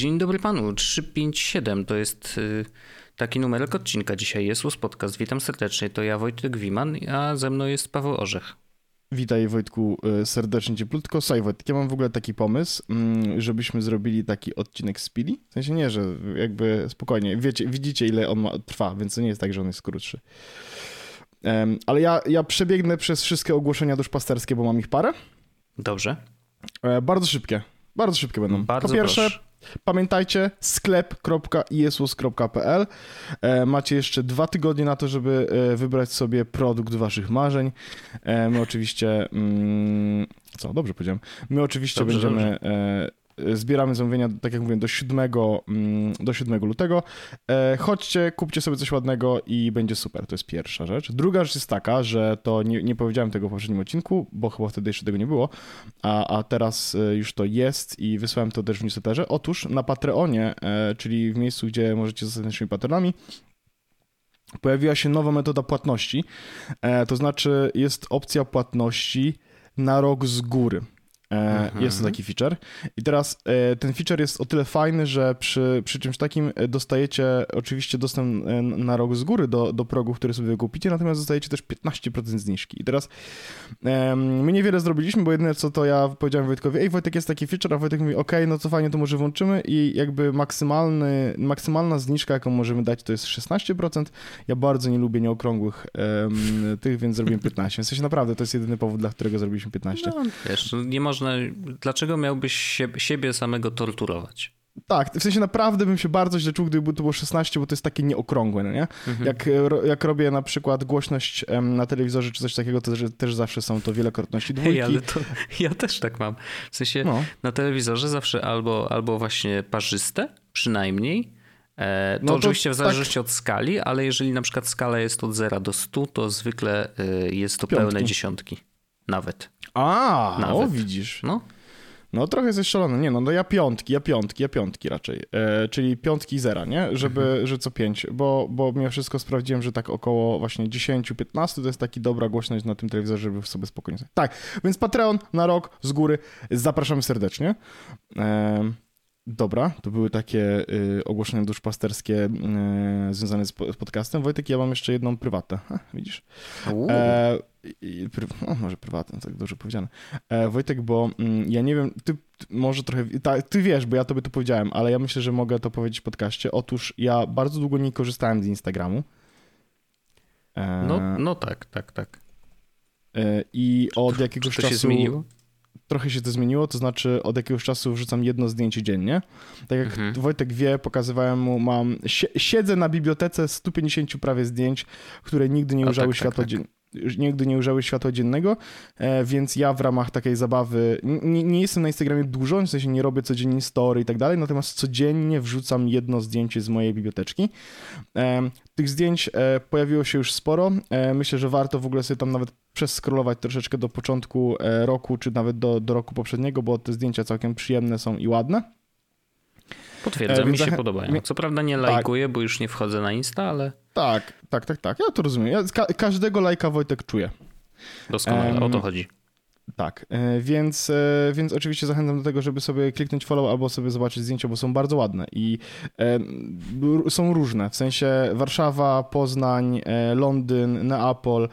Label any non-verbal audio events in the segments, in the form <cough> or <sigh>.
Dzień dobry panu. 357 to jest y, taki numerek odcinka dzisiaj. Jest Łos Podcast. Witam serdecznie. To ja Wojtek Wiman, a ze mną jest Paweł Orzech. Witaj Wojtku y, serdecznie cieplutko. Słuchaj Wojtek, ja mam w ogóle taki pomysł, mm, żebyśmy zrobili taki odcinek z Pili. W sensie nie, że jakby spokojnie, wiecie, widzicie ile on ma, trwa, więc to nie jest tak, że on jest krótszy. Em, Ale ja, ja przebiegnę przez wszystkie ogłoszenia duszpasterskie, bo mam ich parę. Dobrze. E, Bardzo szybkie. Bardzo szybkie będą. Bardzo po pierwsze, proszę. Pamiętajcie sklep.iesus.pl. E, Macie jeszcze dwa tygodnie na to, żeby e, wybrać sobie produkt waszych marzeń. E, My oczywiście. mm, Co, dobrze powiedziałem. My oczywiście Dobrze, będziemy. e, Zbieramy zamówienia, tak jak mówię, do 7, mm, do 7 lutego. E, Chodźcie, kupcie sobie coś ładnego i będzie super. To jest pierwsza rzecz. Druga rzecz jest taka, że to nie, nie powiedziałem tego w poprzednim odcinku, bo chyba wtedy jeszcze tego nie było, a, a teraz e, już to jest i wysłałem to też w newsletterze. Otóż na Patreonie, e, czyli w miejscu, gdzie możecie zostać naszymi patronami, pojawiła się nowa metoda płatności. E, To znaczy jest opcja płatności na rok z góry. E, Mhm. Jest to taki feature. I teraz e, ten feature jest o tyle fajny, że przy, przy czymś takim e, dostajecie oczywiście dostęp na rok z góry do, do progów, które sobie kupicie, natomiast dostajecie też 15% zniżki. I teraz my niewiele zrobiliśmy, bo jedyne co to ja powiedziałem Wojtkowi, ej Wojtek jest taki feature, a Wojtek mówi, okej, no to fajnie, to może włączymy i jakby maksymalny, maksymalna zniżka, jaką możemy dać, to jest 16%. Ja bardzo nie lubię nieokrągłych tych, więc zrobiłem 15. W sensie naprawdę to jest jedyny powód, dla którego zrobiliśmy 15. No, wiesz, no nie można. Dlaczego miałbyś się, siebie samego torturować? Tak, w sensie naprawdę bym się bardzo źle czuł, gdyby to było 16, bo to jest takie nieokrągłe, no nie? Mhm. Jak, ro- jak robię na przykład głośność na telewizorze czy coś takiego, to też, zawsze są to wielokrotności dwójki. Hej, ale to <laughs> ja też tak mam. W sensie No. na telewizorze zawsze albo, albo właśnie parzyste, przynajmniej. E, to No to oczywiście w tak- zależności od skali, ale jeżeli na przykład skala jest od 0 do 100, to zwykle y, jest to Piątki. pełne dziesiątki. Nawet. A, Nawet. o widzisz. No, No trochę jesteś szalony. Nie no, no ja piątki, ja piątki, ja piątki raczej. E, czyli piątki i zera, nie? Żeby, Mhm. że co pięć, bo, bo mimo wszystko sprawdziłem, że tak około właśnie 10-15 to jest taki dobra głośność na tym telewizorze, żeby sobie spokojnie... Tak, więc Patreon na rok z góry. Zapraszamy serdecznie. E, Dobra, to były takie y, ogłoszenia duszpasterskie y, związane z, z podcastem. Wojtek, ja mam jeszcze jedną prywatę. Ha, widzisz? E, i, <laughs> no, może prywatne, tak dużo powiedziane. E, Wojtek, bo mm, ja nie wiem, ty, ty może trochę, ta, ty wiesz, bo ja tobie to powiedziałem, ale ja myślę, że mogę to powiedzieć w podcaście. Otóż ja bardzo długo nie korzystałem z Instagramu. E, no, no tak, tak, tak. e, I od jakiegoś to czasu... się zmieniło? Trochę się to zmieniło, to znaczy od jakiegoś czasu wrzucam jedno zdjęcie dziennie. Tak jak Mhm. Wojtek wie, pokazywałem mu, mam, sie, siedzę na bibliotece 150 prawie zdjęć, które nigdy nie ujrzały tak, tak, światła tak. dzien- nigdy nie ujrzały światła dziennego, e, więc ja w ramach takiej zabawy, nie, nie jestem na Instagramie dużo, w sensie nie robię codziennie story i tak dalej, natomiast codziennie wrzucam jedno zdjęcie z mojej biblioteczki. E, Tych zdjęć e, pojawiło się już sporo. Myślę, że warto w ogóle sobie tam nawet przeskrolować troszeczkę do początku roku, czy nawet do, do roku poprzedniego, bo te zdjęcia całkiem przyjemne są i ładne. Potwierdzam, E, mi się zachę- podobają. Co prawda nie Tak. lajkuję, bo już nie wchodzę na Insta, ale Tak, tak, tak, tak. Ja to rozumiem. Ja ka- każdego lajka Wojtek czuję. doskonale o to chodzi. Tak, e, więc, e, więc oczywiście zachęcam do tego, żeby sobie kliknąć follow albo sobie zobaczyć zdjęcia, bo są bardzo ładne i są różne, w sensie Warszawa, Poznań, Londyn, Neapol,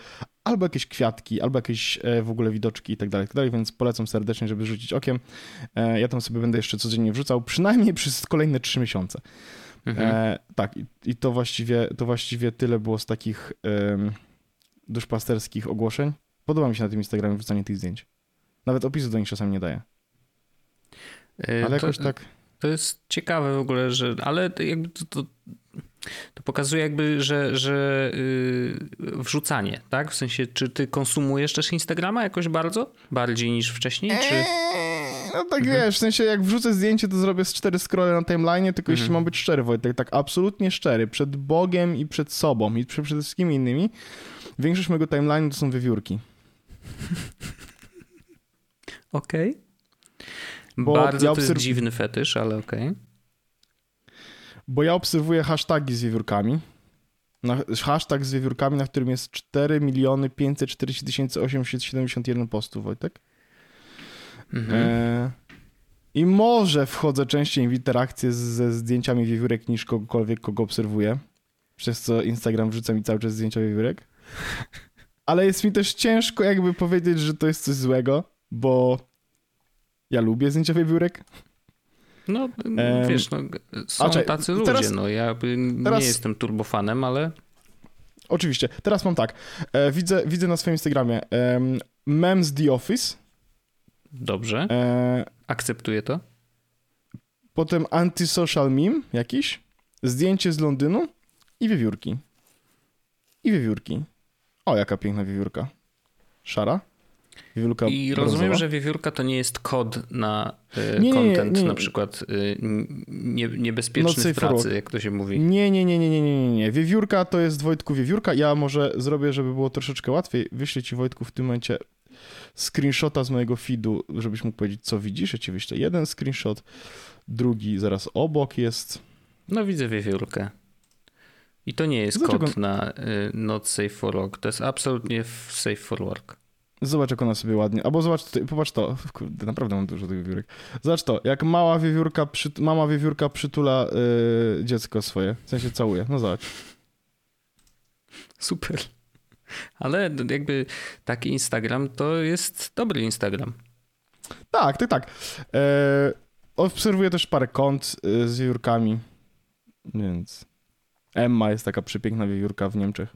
albo jakieś kwiatki, albo jakieś e, w ogóle widoczki i tak dalej, tak dalej, więc polecam serdecznie, żeby rzucić okiem. E, Ja tam sobie będę jeszcze codziennie wrzucał, przynajmniej przez kolejne trzy miesiące. Mhm. E, tak, i, i to, właściwie, to właściwie tyle było z takich duszpasterskich ogłoszeń. Podoba mi się na tym Instagramie wrzucanie tych zdjęć. Nawet opisu do nich czasami nie daję. E, Ale to, jakoś tak. to jest ciekawe w ogóle, że. Ale jakby to, to, to pokazuje, jakby, że, że yy, wrzucanie, tak? W sensie, czy ty konsumujesz też Instagrama jakoś bardzo? Bardziej niż wcześniej? Czy. no tak wiesz, w sensie jak wrzucę zdjęcie, to zrobię z cztery scrolle na timeline, tylko jeśli Mhm. mam być szczery, Wojtek, tak absolutnie szczery, przed Bogiem i przed sobą i przed przede wszystkimi innymi, większość mojego timeline to są wiewiórki. <laughs> Okej. Bo Bardzo ja to jest obserw- dziwny fetysz, ale okej. Bo ja obserwuję hasztagi z wiewiórkami. Na, hashtag z wiewiórkami, na którym jest 4 miliony 540 871 postów, Wojtek. Mhm. E, I może wchodzę częściej w interakcję ze zdjęciami wiewiórek niż kogokolwiek, kogo obserwuję. Przez co Instagram wrzuca mi cały czas zdjęcia wiewiórek. Ale jest mi też ciężko jakby powiedzieć, że to jest coś złego, bo ja lubię zdjęcia wiewiórek. No, wiesz, no, są a czekaj, tacy ludzie, teraz- no ja teraz- nie jestem turbofanem, ale Oczywiście. Teraz mam tak. E, widzę, widzę na swoim Instagramie em, memes The Office, dobrze, e, akceptuję to. potem antisocial meme jakiś, zdjęcie z Londynu i wiewiórki. I wiewiórki. O, jaka piękna wiewiórka. Szara. Wiewiórka I rozumiem, brązowa. że wiewiórka to nie jest kod na e, Nie, content, nie, nie. na przykład e, nie, niebezpieczny safe w pracy, jak to się mówi. Nie, nie, nie, nie, nie, nie, nie. Wiewiórka to jest Wojtku wiewiórka. Ja może zrobię, żeby było troszeczkę łatwiej. Wyślę ci Wojtku w tym momencie screenshota z mojego feedu, żebyś mógł powiedzieć, co widzisz. Ja ci wyślę jeden screenshot, drugi zaraz obok jest. No widzę wiewiórkę. I to nie jest Dlaczego- kod na e, not safe for work, to jest absolutnie safe for work. Zobacz, jak ona sobie ładnie. Albo zobacz, tutaj, popatrz to. <laughs> Kurde, naprawdę mam dużo tych wiewiórek. Zobacz to, jak mała wiewiórka, przy, mama wiewiórka przytula y, dziecko swoje. W sensie całuje. No zobacz. Super. Ale jakby taki Instagram to jest dobry Instagram. Tak, tak, tak. E, obserwuję też parę kont y, z wiewiórkami, więc Emma jest taka przepiękna wiewiórka w Niemczech.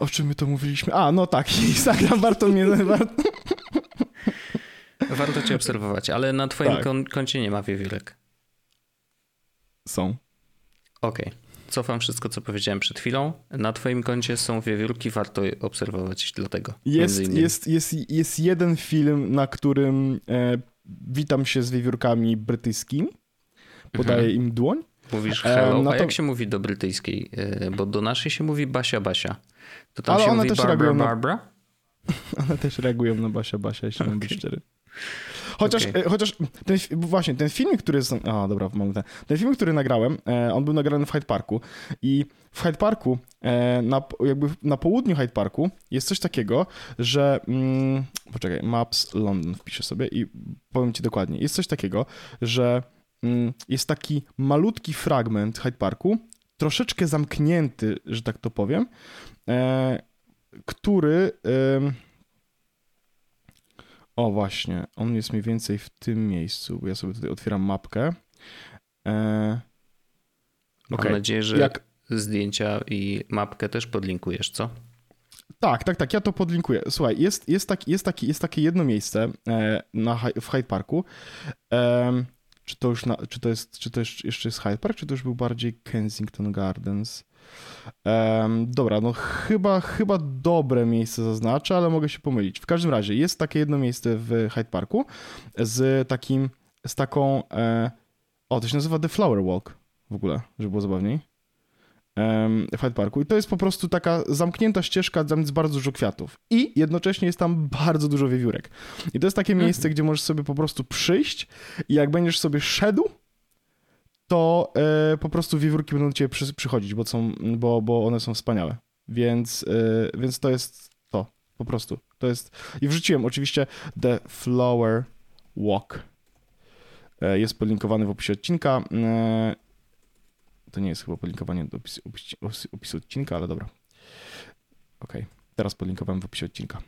O czym my to mówiliśmy? A, no tak, <laughs> Instagram warto mnie... <laughs> Warto... Warto cię obserwować, ale na twoim Tak. kon- koncie nie ma wiewiórek. Są. Okej. Cofam wszystko, co powiedziałem przed chwilą. Na twoim koncie są wiewiórki, warto je obserwować dlatego. Jest, jest, jest, jest jeden film, na którym e, witam się z wiewiórkami brytyjskimi. Podaję Mhm. im dłoń. Mówisz hello, no a to- jak się mówi do brytyjskiej? E, Bo do naszej się mówi Basia Basia. To tam Ale się one mówi też Barbara reagują na- Barbara? <laughs> One też reagują na Basia Basia, jeśli mam być szczery. Chociaż, Okej. e, chociaż ten, właśnie, ten film, który jest... A, dobra, mam ten. Ten film, który nagrałem, e, on był nagrany w Hyde Parku i w Hyde Parku, na, jakby na południu Hyde Parku jest coś takiego, że... Mm, poczekaj, Maps London wpiszę sobie i powiem ci dokładnie. Jest coś takiego, że jest taki malutki fragment Hyde Parku, troszeczkę zamknięty, że tak to powiem, e, który... o, właśnie. On jest mniej więcej w tym miejscu. bo Ja sobie tutaj otwieram mapkę. E... Mam nadzieję, że Jak... zdjęcia i mapkę też podlinkujesz, co? Tak, tak, tak. Ja to podlinkuję. Słuchaj, jest, jest, taki, jest, taki, jest takie jedno miejsce e, na, w Hyde Parku. Em, czy to już na, czy to jest, czy to jeszcze jest Hyde Park, czy to już był bardziej Kensington Gardens? Em, dobra, no chyba, chyba dobre miejsce zaznaczę, ale mogę się pomylić. W każdym razie jest takie jedno miejsce w Hyde Parku z takim, z taką, e, o, to się nazywa The Flower Walk w ogóle, żeby było zabawniej. W Hyde Parku i to jest po prostu taka zamknięta ścieżka, jest bardzo dużo kwiatów i jednocześnie jest tam bardzo dużo wiewiórek. I to jest takie Mhm. miejsce, gdzie możesz sobie po prostu przyjść i jak będziesz sobie szedł, to e, po prostu wiewiórki będą do ciebie przy, przychodzić, bo, są, bo, bo one są wspaniałe. Więc, e, więc to jest to, po prostu. To jest... I wrzuciłem oczywiście The Flower Walk. E, Jest podlinkowany w opisie odcinka. To nie jest chyba podlinkowanie do opisu, opisu, opisu odcinka, ale dobra. Okej, teraz podlinkowałem w opisie odcinka.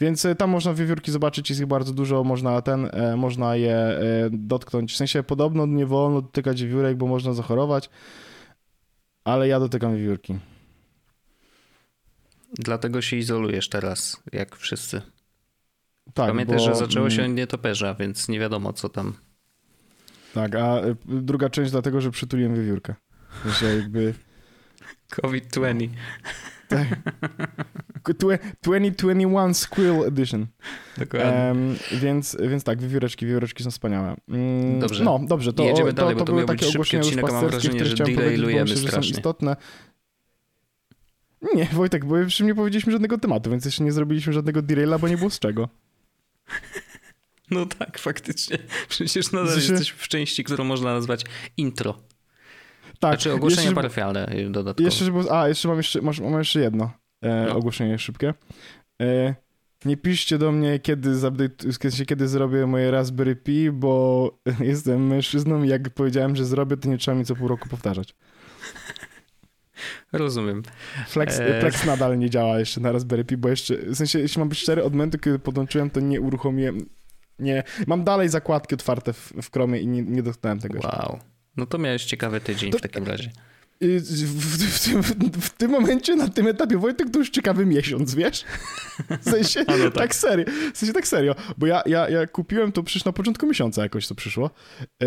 Więc e, tam można wiewiórki zobaczyć, jest ich bardzo dużo, można ten, e, można je e, dotknąć. W sensie podobno nie wolno dotykać wiewiórek, bo można zachorować, ale ja dotykam wiewiórki. Dlatego się izolujesz teraz, jak wszyscy. Tak, Pamiętaj, bo, że zaczęło się mm, od nietoperza, więc nie wiadomo, co tam. Tak, a e, druga część dlatego, że przytuliłem wiewiórkę. Sensie jakby... COVID-20. Tak. 2021 Squill Edition. Dokładnie. Um, więc, więc tak, wiewióreczki, wiewióreczki są wspaniałe. Mm, Dobrze. No, dobrze, to, Jedziemy dalej, to, to to były takie ogłoszenia odcinek, a mam wrażenie, które że derailujemy myślę, że są strasznie. istotne. Nie, Wojtek, bo jeszcze nie powiedzieliśmy żadnego tematu, więc jeszcze nie zrobiliśmy żadnego deraila, bo nie było z czego. No tak, faktycznie. <laughs> Przecież nadal sensie- jesteśmy w części, którą można nazwać intro. Tak, Znaczy ogłoszenia jeszcze, parafialne y, dodatkowo. jeszcze, żeby, a, jeszcze mam jeszcze, mam jeszcze jedno e, No. ogłoszenie szybkie. E, nie piszcie do mnie, kiedy, kiedy zrobię moje Raspberry Pi, bo <laughs> jestem mężczyzną i jak powiedziałem, że zrobię, to nie trzeba mi co pół roku powtarzać. Rozumiem. Flex, E. Flex nadal nie działa jeszcze na Raspberry Pi, bo jeszcze, w sensie, jeśli mam być szczery, od momentu, kiedy podłączyłem, to nie uruchomiłem, nie, mam dalej zakładki otwarte w, w Chromie i nie, nie dotknąłem tego jeszcze. Wow. No to miałeś ciekawy tydzień To- w takim razie. W, w, tym, w tym momencie, na tym etapie, Wojtek, to już ciekawy miesiąc, wiesz? W sensie, <laughs> no tak. tak. serio, w sensie tak serio, bo ja, ja, ja kupiłem to przecież na początku miesiąca jakoś to przyszło. E,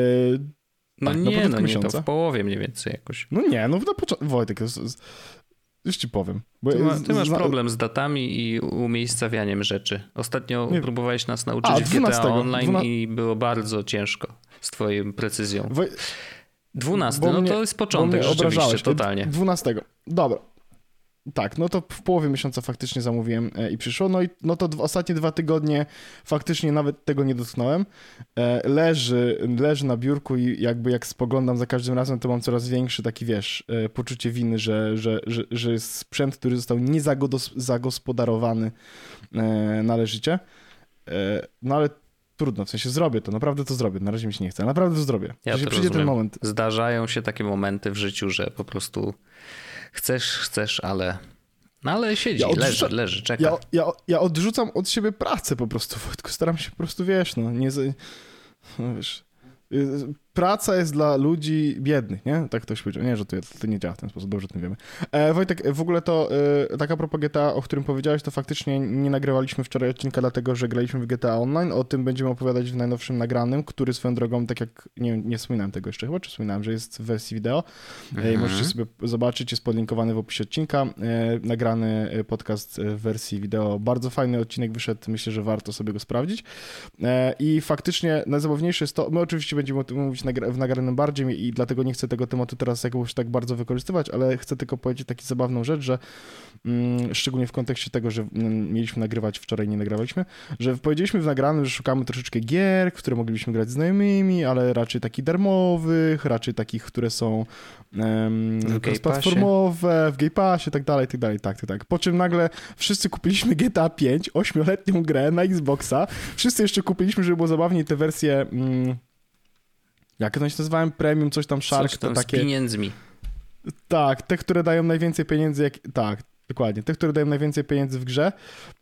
No Tak, na nie, początku no nie, miesiąca. w połowie mniej więcej jakoś. no nie, no na początku, Wojtek, z, z, już ci powiem. Ty, ma, ty masz zna- problem z datami i umiejscawianiem rzeczy. Ostatnio Nie. próbowałeś nas nauczyć A, w GTA 12, Online dwuna- i było bardzo ciężko z twoją precyzją. 12, bo no mnie- to jest początek rzeczywiście, obrażałeś. totalnie. 12. Dobra. Tak, no to w połowie miesiąca faktycznie zamówiłem e, i przyszło. No i no to ostatnie dwa tygodnie faktycznie nawet tego nie dotknąłem. E, leży, leży na biurku i jakby jak spoglądam za każdym razem, to mam coraz większy taki, wiesz, e, poczucie winy, że, że, że, że jest sprzęt, który został nie zagodos- zagospodarowany e, należycie. No ale trudno, w sensie zrobię to, naprawdę to zrobię. Na razie mi się nie chce, naprawdę to zrobię. Ja to przyjdzie ten rozumiem. moment. Zdarzają się takie momenty w życiu, że po prostu chcesz, chcesz, ale... No ale siedzi, Ja odrzucam- leży, leży, czeka. Ja, ja, ja odrzucam od siebie pracę po prostu, Wojtku. Staram się po prostu, wiesz, no, nie... No, wiesz, y, praca jest dla ludzi biednych, nie? Tak ktoś powiedział. Nie, że to, to nie działa w ten sposób, dobrze o tym wiemy. E, Wojtek, w ogóle to e, taka propos GTA, o którym powiedziałeś, to faktycznie nie nagrywaliśmy wczoraj odcinka, dlatego że graliśmy w GTA Online. O tym będziemy opowiadać w najnowszym nagranym, który swoją drogą, tak jak, nie, nie wspominałem tego jeszcze chyba, czy wspominałem, że jest w wersji wideo. E, Mhm. Możecie sobie zobaczyć, jest podlinkowany w opisie odcinka. E, Nagrany podcast w wersji wideo. Bardzo fajny odcinek wyszedł, myślę, że warto sobie go sprawdzić. E, I faktycznie najzabawniejsze jest to, my oczywiście będziemy o tym mówić nagra- w nagranym bardziej i dlatego nie chcę tego tematu teraz jakoś tak bardzo wykorzystywać, ale chcę tylko powiedzieć taką zabawną rzecz, że mm, szczególnie w kontekście tego, że mm, mieliśmy nagrywać wczoraj, nie nagrywaliśmy, że powiedzieliśmy w nagranym, że szukamy troszeczkę gier, które moglibyśmy grać z znajomymi, ale raczej takich darmowych, raczej takich, które są Passie. platformowe, w Game Passie, tak dalej, tak dalej, tak, tak, tak. Po czym nagle wszyscy kupiliśmy GTA 5, ośmioletnią grę na Xboxa, wszyscy jeszcze kupiliśmy, żeby było zabawniej te wersje, mm, jak to się nazywałem, premium, coś tam, Shark, Coś tam to z takie... pieniędzmi. Tak, te, które dają najwięcej pieniędzy, jak... tak, dokładnie, te, które dają najwięcej pieniędzy w grze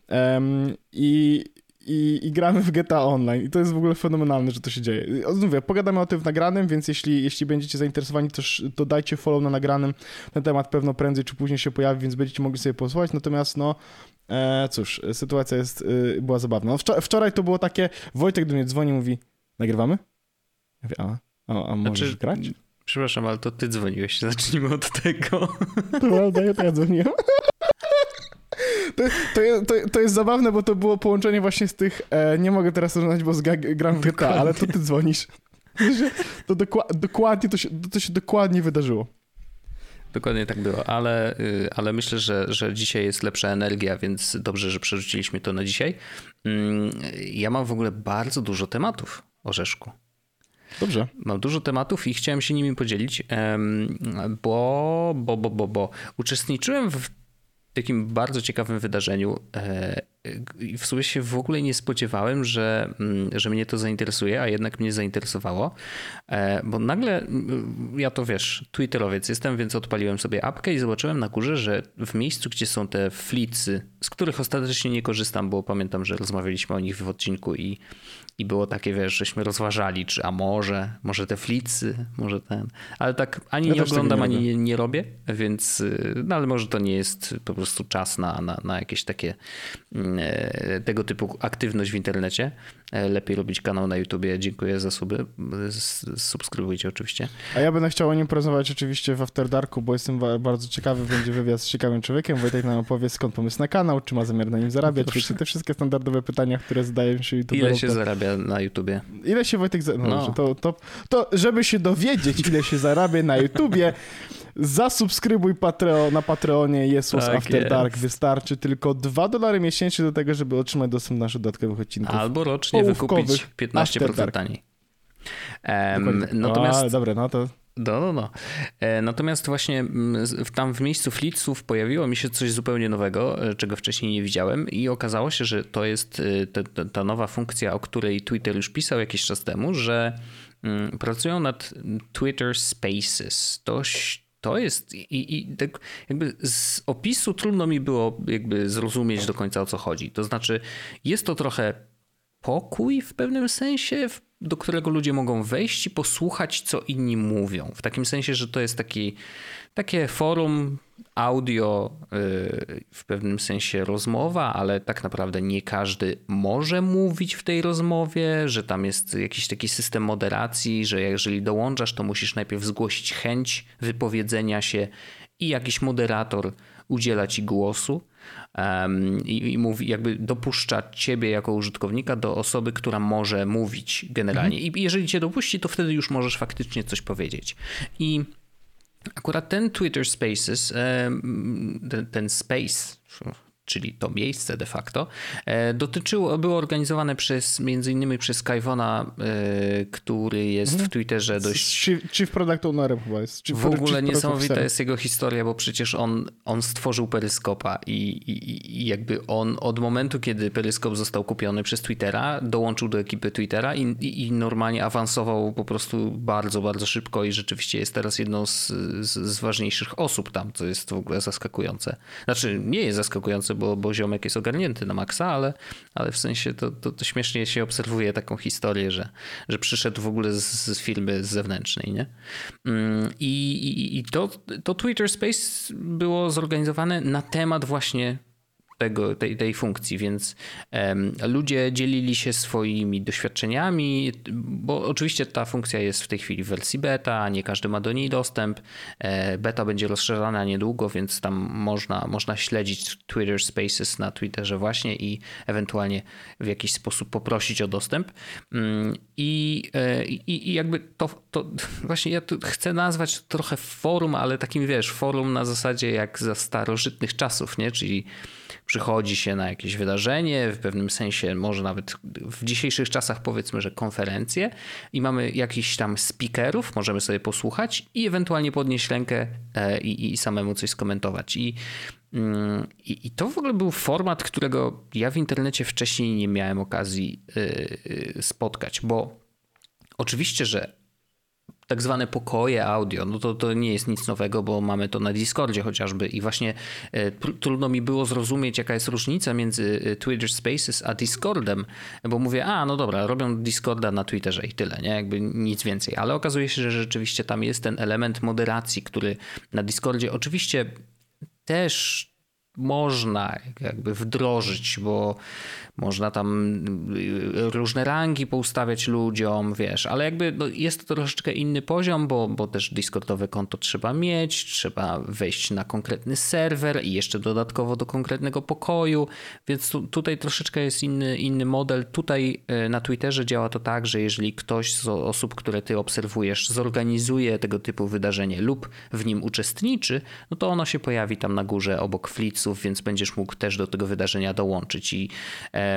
Em, i, i, i gramy w GTA Online i to jest w ogóle fenomenalne, że to się dzieje. O, Mówię, pogadamy o tym w nagranym, więc jeśli, jeśli będziecie zainteresowani, to, to dajcie follow na nagranym. Ten temat pewno prędzej czy później się pojawi, więc będziecie mogli sobie posłuchać, natomiast no e, cóż, sytuacja jest, y, była zabawna. No, wczor- wczoraj to było takie, Wojtek do mnie dzwoni, mówi, nagrywamy? Ja mówię, a, a, a możesz Znaczy, grać? Przepraszam, ale to ty dzwoniłeś. <laughs> Zacznijmy od tego. To prawda, ja to ja dzwoniłem. To, to, to, to jest zabawne, bo to było połączenie właśnie z tych, e, nie mogę teraz rozmawiać, bo zga- gram w GTA, ale to ty dzwonisz. <laughs> To dokła- dokładnie, to się, to się dokładnie wydarzyło. Dokładnie tak było, ale, y, ale myślę, że, że dzisiaj jest lepsza energia, więc dobrze, że przerzuciliśmy to na dzisiaj. Mm, Ja mam w ogóle bardzo dużo tematów, Orzeszku. Dobrze. Mam dużo tematów i chciałem się nimi podzielić, bo, bo, bo, bo, bo uczestniczyłem w takim bardzo ciekawym wydarzeniu e, w sumie się w ogóle nie spodziewałem, że, mm, że mnie to zainteresuje, a jednak mnie zainteresowało, E, bo nagle, mm, ja to wiesz, twitterowiec jestem, więc odpaliłem sobie apkę i zobaczyłem na górze, że w miejscu, gdzie są te flicy, z których ostatecznie nie korzystam, bo pamiętam, że rozmawialiśmy o nich w odcinku i, i było takie, wiesz, żeśmy rozważali, czy a może, może te flicy, może ten, ale tak ani Ja nie oglądam, nie ani nie, nie robię, więc, y, no ale może to nie jest po prostu czas na, na, na jakieś takie mm, tego typu aktywność w internecie, e, lepiej robić kanał na YouTubie. Dziękuję za suby. Subskrybujcie oczywiście. A ja będę chciał o nim porozmawiać oczywiście w After Darku, bo jestem bardzo ciekawy, będzie wywiad z ciekawym człowiekiem. Wojtek nam opowie skąd pomysł na kanał, czy ma zamiar na nim zarabiać, czy te wszystkie standardowe pytania, które zadają się YouTuberom. Ile się to... zarabia na YouTubie? Ile się Wojtek... Za... No, no. To, to, to, żeby się dowiedzieć, ile się zarabia na YouTubie, Zasubskrybuj Patreon, na Patreonie Jesus tak After jest. Dark. Wystarczy tylko 2 dolary miesięcznie do tego, żeby otrzymać dostęp do naszych dodatkowych odcinków. Albo rocznie wykupić 15% taniej. Um, natomiast... A, dobra, no to... No, no, no. E, natomiast właśnie tam w miejscu flitsów pojawiło mi się coś zupełnie nowego, e, czego wcześniej nie widziałem i okazało się, że to jest e, ta, ta nowa funkcja, o której Twitter już pisał jakiś czas temu, że mm, pracują nad Twitter Spaces. Dość to jest i, i tak jakby z opisu trudno mi było jakby zrozumieć do końca o co chodzi. To znaczy jest to trochę pokój w pewnym sensie, do którego ludzie mogą wejść i posłuchać, co inni mówią. W takim sensie, że to jest taki, takie forum audio, y, w pewnym sensie rozmowa, ale tak naprawdę nie każdy może mówić w tej rozmowie, że tam jest jakiś taki system moderacji, że jeżeli dołączasz, to musisz najpierw zgłosić chęć wypowiedzenia się i jakiś moderator udziela ci głosu um, i, i, mówi, jakby dopuszcza ciebie jako użytkownika do osoby, która może mówić generalnie. Mhm. I jeżeli cię dopuści, to wtedy już możesz faktycznie coś powiedzieć. I akurat ten Twitter Spaces, ten, ten space, czyli to miejsce de facto, e, dotyczyło, było organizowane przez, między innymi przez Skyvona, e, który jest mhm. w Twitterze dość... Chief, chief Product Ownerem chyba jest. Chief, w ogóle niesamowita jest jego historia, bo przecież on, on stworzył Peryskopa i, i, i jakby on od momentu, kiedy Peryskop został kupiony przez Twittera, dołączył do ekipy Twittera i, i, i normalnie awansował po prostu bardzo, bardzo szybko i rzeczywiście jest teraz jedną z, z, z ważniejszych osób tam, co jest w ogóle zaskakujące. Znaczy nie jest zaskakujące, bo, bo ziomek jest ogarnięty na maksa, ale, ale w sensie to, to, to śmiesznie się obserwuje taką historię, że, że przyszedł w ogóle z, z firmy zewnętrznej, nie? Mm, I, i, i to, to Twitter Space było zorganizowane na temat właśnie tego, tej, tej funkcji, więc um, ludzie dzielili się swoimi doświadczeniami, bo oczywiście ta funkcja jest w tej chwili w wersji beta, nie każdy ma do niej dostęp. E, beta będzie rozszerzana niedługo, więc tam można, można śledzić Twitter Spaces na Twitterze właśnie i ewentualnie w jakiś sposób poprosić o dostęp. Mm, I, e, i, i jakby to, to <laughs> właśnie ja chcę nazwać trochę forum, ale takim wiesz, forum na zasadzie jak za starożytnych czasów, nie? Czyli przychodzi się na jakieś wydarzenie, w pewnym sensie może nawet w dzisiejszych czasach powiedzmy, że konferencję i mamy jakichś tam speakerów, możemy sobie posłuchać i ewentualnie podnieść rękę e, i, i samemu coś skomentować. I, mm, i, I, to w ogóle był format, którego ja w internecie wcześniej nie miałem okazji e, e, spotkać, bo oczywiście, że tak zwane pokoje audio, no to, to nie jest nic nowego, bo mamy to na Discordzie chociażby i właśnie e, trudno mi było zrozumieć, jaka jest różnica między e, Twitter Spaces a Discordem, bo mówię, a no dobra, robią Discorda na Twitterze i tyle, nie? Jakby nic więcej, ale okazuje się, że rzeczywiście tam jest ten element moderacji, który na Discordzie oczywiście też można jakby wdrożyć, bo można tam y, różne rangi poustawiać ludziom, wiesz, ale jakby no jest to troszeczkę inny poziom, bo, bo też Discordowe konto trzeba mieć, trzeba wejść na konkretny serwer i jeszcze dodatkowo do konkretnego pokoju, więc tu, tutaj troszeczkę jest inny, inny model. Tutaj y, na Twitterze działa to tak, że jeżeli ktoś z osób, które ty obserwujesz, zorganizuje tego typu wydarzenie lub w nim uczestniczy, no to ono się pojawi tam na górze obok fliców, więc będziesz mógł też do tego wydarzenia dołączyć i e,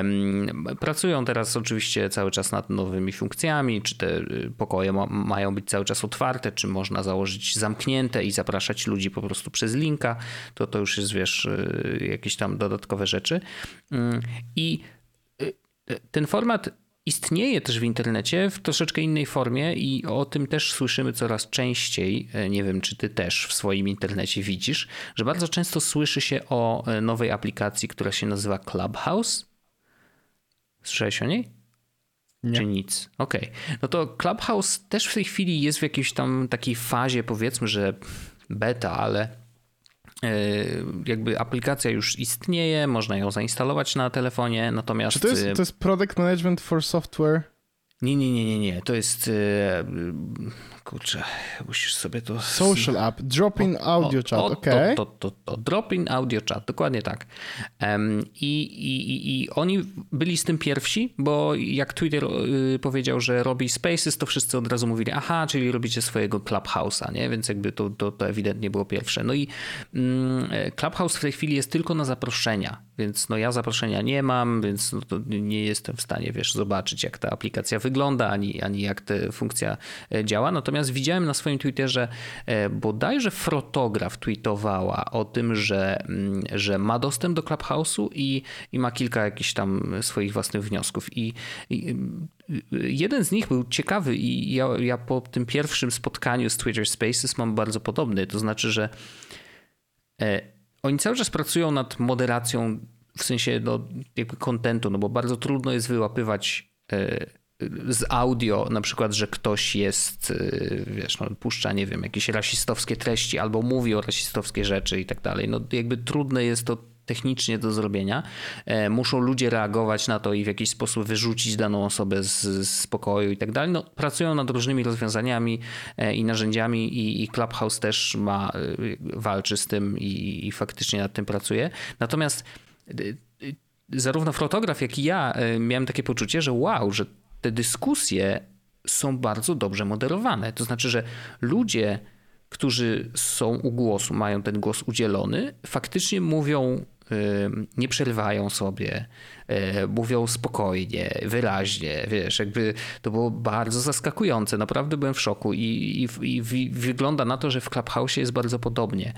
Pracują teraz oczywiście cały czas nad nowymi funkcjami, czy te y, pokoje ma, mają być cały czas otwarte, czy można założyć zamknięte i zapraszać ludzi po prostu przez linka. To to już jest, wiesz, y, jakieś tam dodatkowe rzeczy. Mm, I y, ten format istnieje też w internecie w troszeczkę innej formie i o tym też słyszymy coraz częściej. E, nie wiem, czy ty też w swoim internecie widzisz, że bardzo często słyszy się o e, nowej aplikacji, która się nazywa Clubhouse. Słyszałeś o niej? Nie. Czy nic? Okej. Okay. No to Clubhouse też w tej chwili jest w jakiejś tam takiej fazie, powiedzmy, że beta, ale jakby aplikacja już istnieje, można ją zainstalować na telefonie, natomiast... Czy to jest, to jest Product Management for Software? Nie, nie, nie, nie, nie. To jest kurczę, musisz sobie to... Social app, drop-in audio chat, okej. To, to, to, to, drop-in audio chat, dokładnie tak. I, i, I oni byli z tym pierwsi, bo jak Twitter y, powiedział, że robi Spaces, to wszyscy od razu mówili, aha, czyli robicie swojego Clubhouse'a, nie? Więc jakby to, to, to ewidentnie było pierwsze. No i mm, Clubhouse w tej chwili jest tylko na zaproszenia, więc no ja zaproszenia nie mam, więc no nie jestem w stanie, wiesz, zobaczyć jak ta aplikacja wygląda, ani, ani jak ta funkcja e, działa. Natomiast widziałem na swoim Twitterze e, bodajże fotograf tweetowała o tym, że, mm, że ma dostęp do Clubhouse'u i, i ma kilka jakichś tam swoich własnych wniosków. I, i jeden z nich był ciekawy i ja, ja po tym pierwszym spotkaniu z Twitter Spaces mam bardzo podobny. To znaczy, że e, oni cały czas pracują nad moderacją w sensie no, jakby kontentu, no bo bardzo trudno jest wyłapywać z audio, na przykład, że ktoś jest, y, wiesz, no, puszcza, nie wiem, jakieś rasistowskie treści albo mówi o rasistowskie rzeczy i tak dalej. No jakby trudne jest to technicznie do zrobienia. E, muszą ludzie reagować na to i w jakiś sposób wyrzucić daną osobę z, z pokoju i tak dalej. No, pracują nad różnymi rozwiązaniami e, i narzędziami i, i Clubhouse też ma, y, walczy z tym i, i faktycznie nad tym pracuje. Natomiast y, zarówno fotograf, jak i ja miałem takie poczucie, że wow, że te dyskusje są bardzo dobrze moderowane. To znaczy, że ludzie, którzy są u głosu, mają ten głos udzielony, faktycznie mówią, nie przerywają sobie, mówią spokojnie, wyraźnie, wiesz, jakby to było bardzo zaskakujące. Naprawdę byłem w szoku i, i, i wygląda na to, że w Clubhouse jest bardzo podobnie.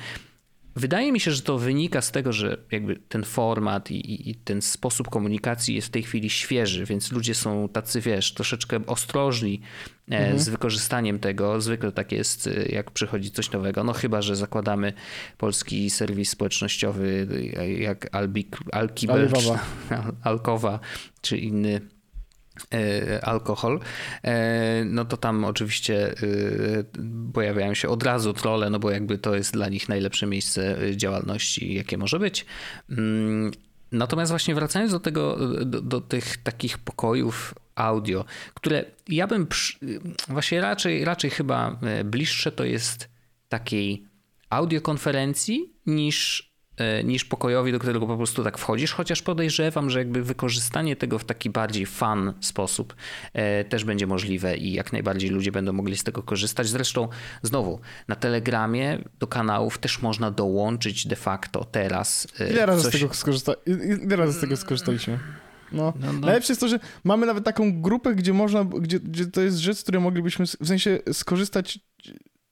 Wydaje mi się, że to wynika z tego, że jakby ten format i, i, ten sposób komunikacji jest w tej chwili świeży, więc ludzie są tacy, wiesz, troszeczkę ostrożni e, mhm. z wykorzystaniem tego. Zwykle tak jest, e, jak przychodzi coś nowego. No chyba, że zakładamy polski serwis społecznościowy jak Albik, Alkiber, <laughs> Alkowa czy inny E, alkohol, e, no to tam oczywiście e, pojawiają się od razu trole, no bo jakby to jest dla nich najlepsze miejsce działalności, jakie może być. Mm, natomiast właśnie wracając do tego, do, do tych takich pokojów audio, które ja bym przy... właśnie raczej, raczej chyba bliższe to jest takiej audiokonferencji niż E, niż pokojowi, do którego po prostu tak wchodzisz, chociaż podejrzewam, że jakby wykorzystanie tego w taki bardziej fun sposób e, też będzie możliwe i jak najbardziej ludzie będą mogli z tego korzystać. Zresztą znowu na Telegramie do kanałów też można dołączyć de facto teraz. E, ile razy, coś... z, tego skorzysta... Ile razy z tego skorzystaliśmy? No. no, no. Najlepsze jest to, że mamy nawet taką grupę, gdzie można, gdzie, gdzie to jest rzecz, z której moglibyśmy w sensie skorzystać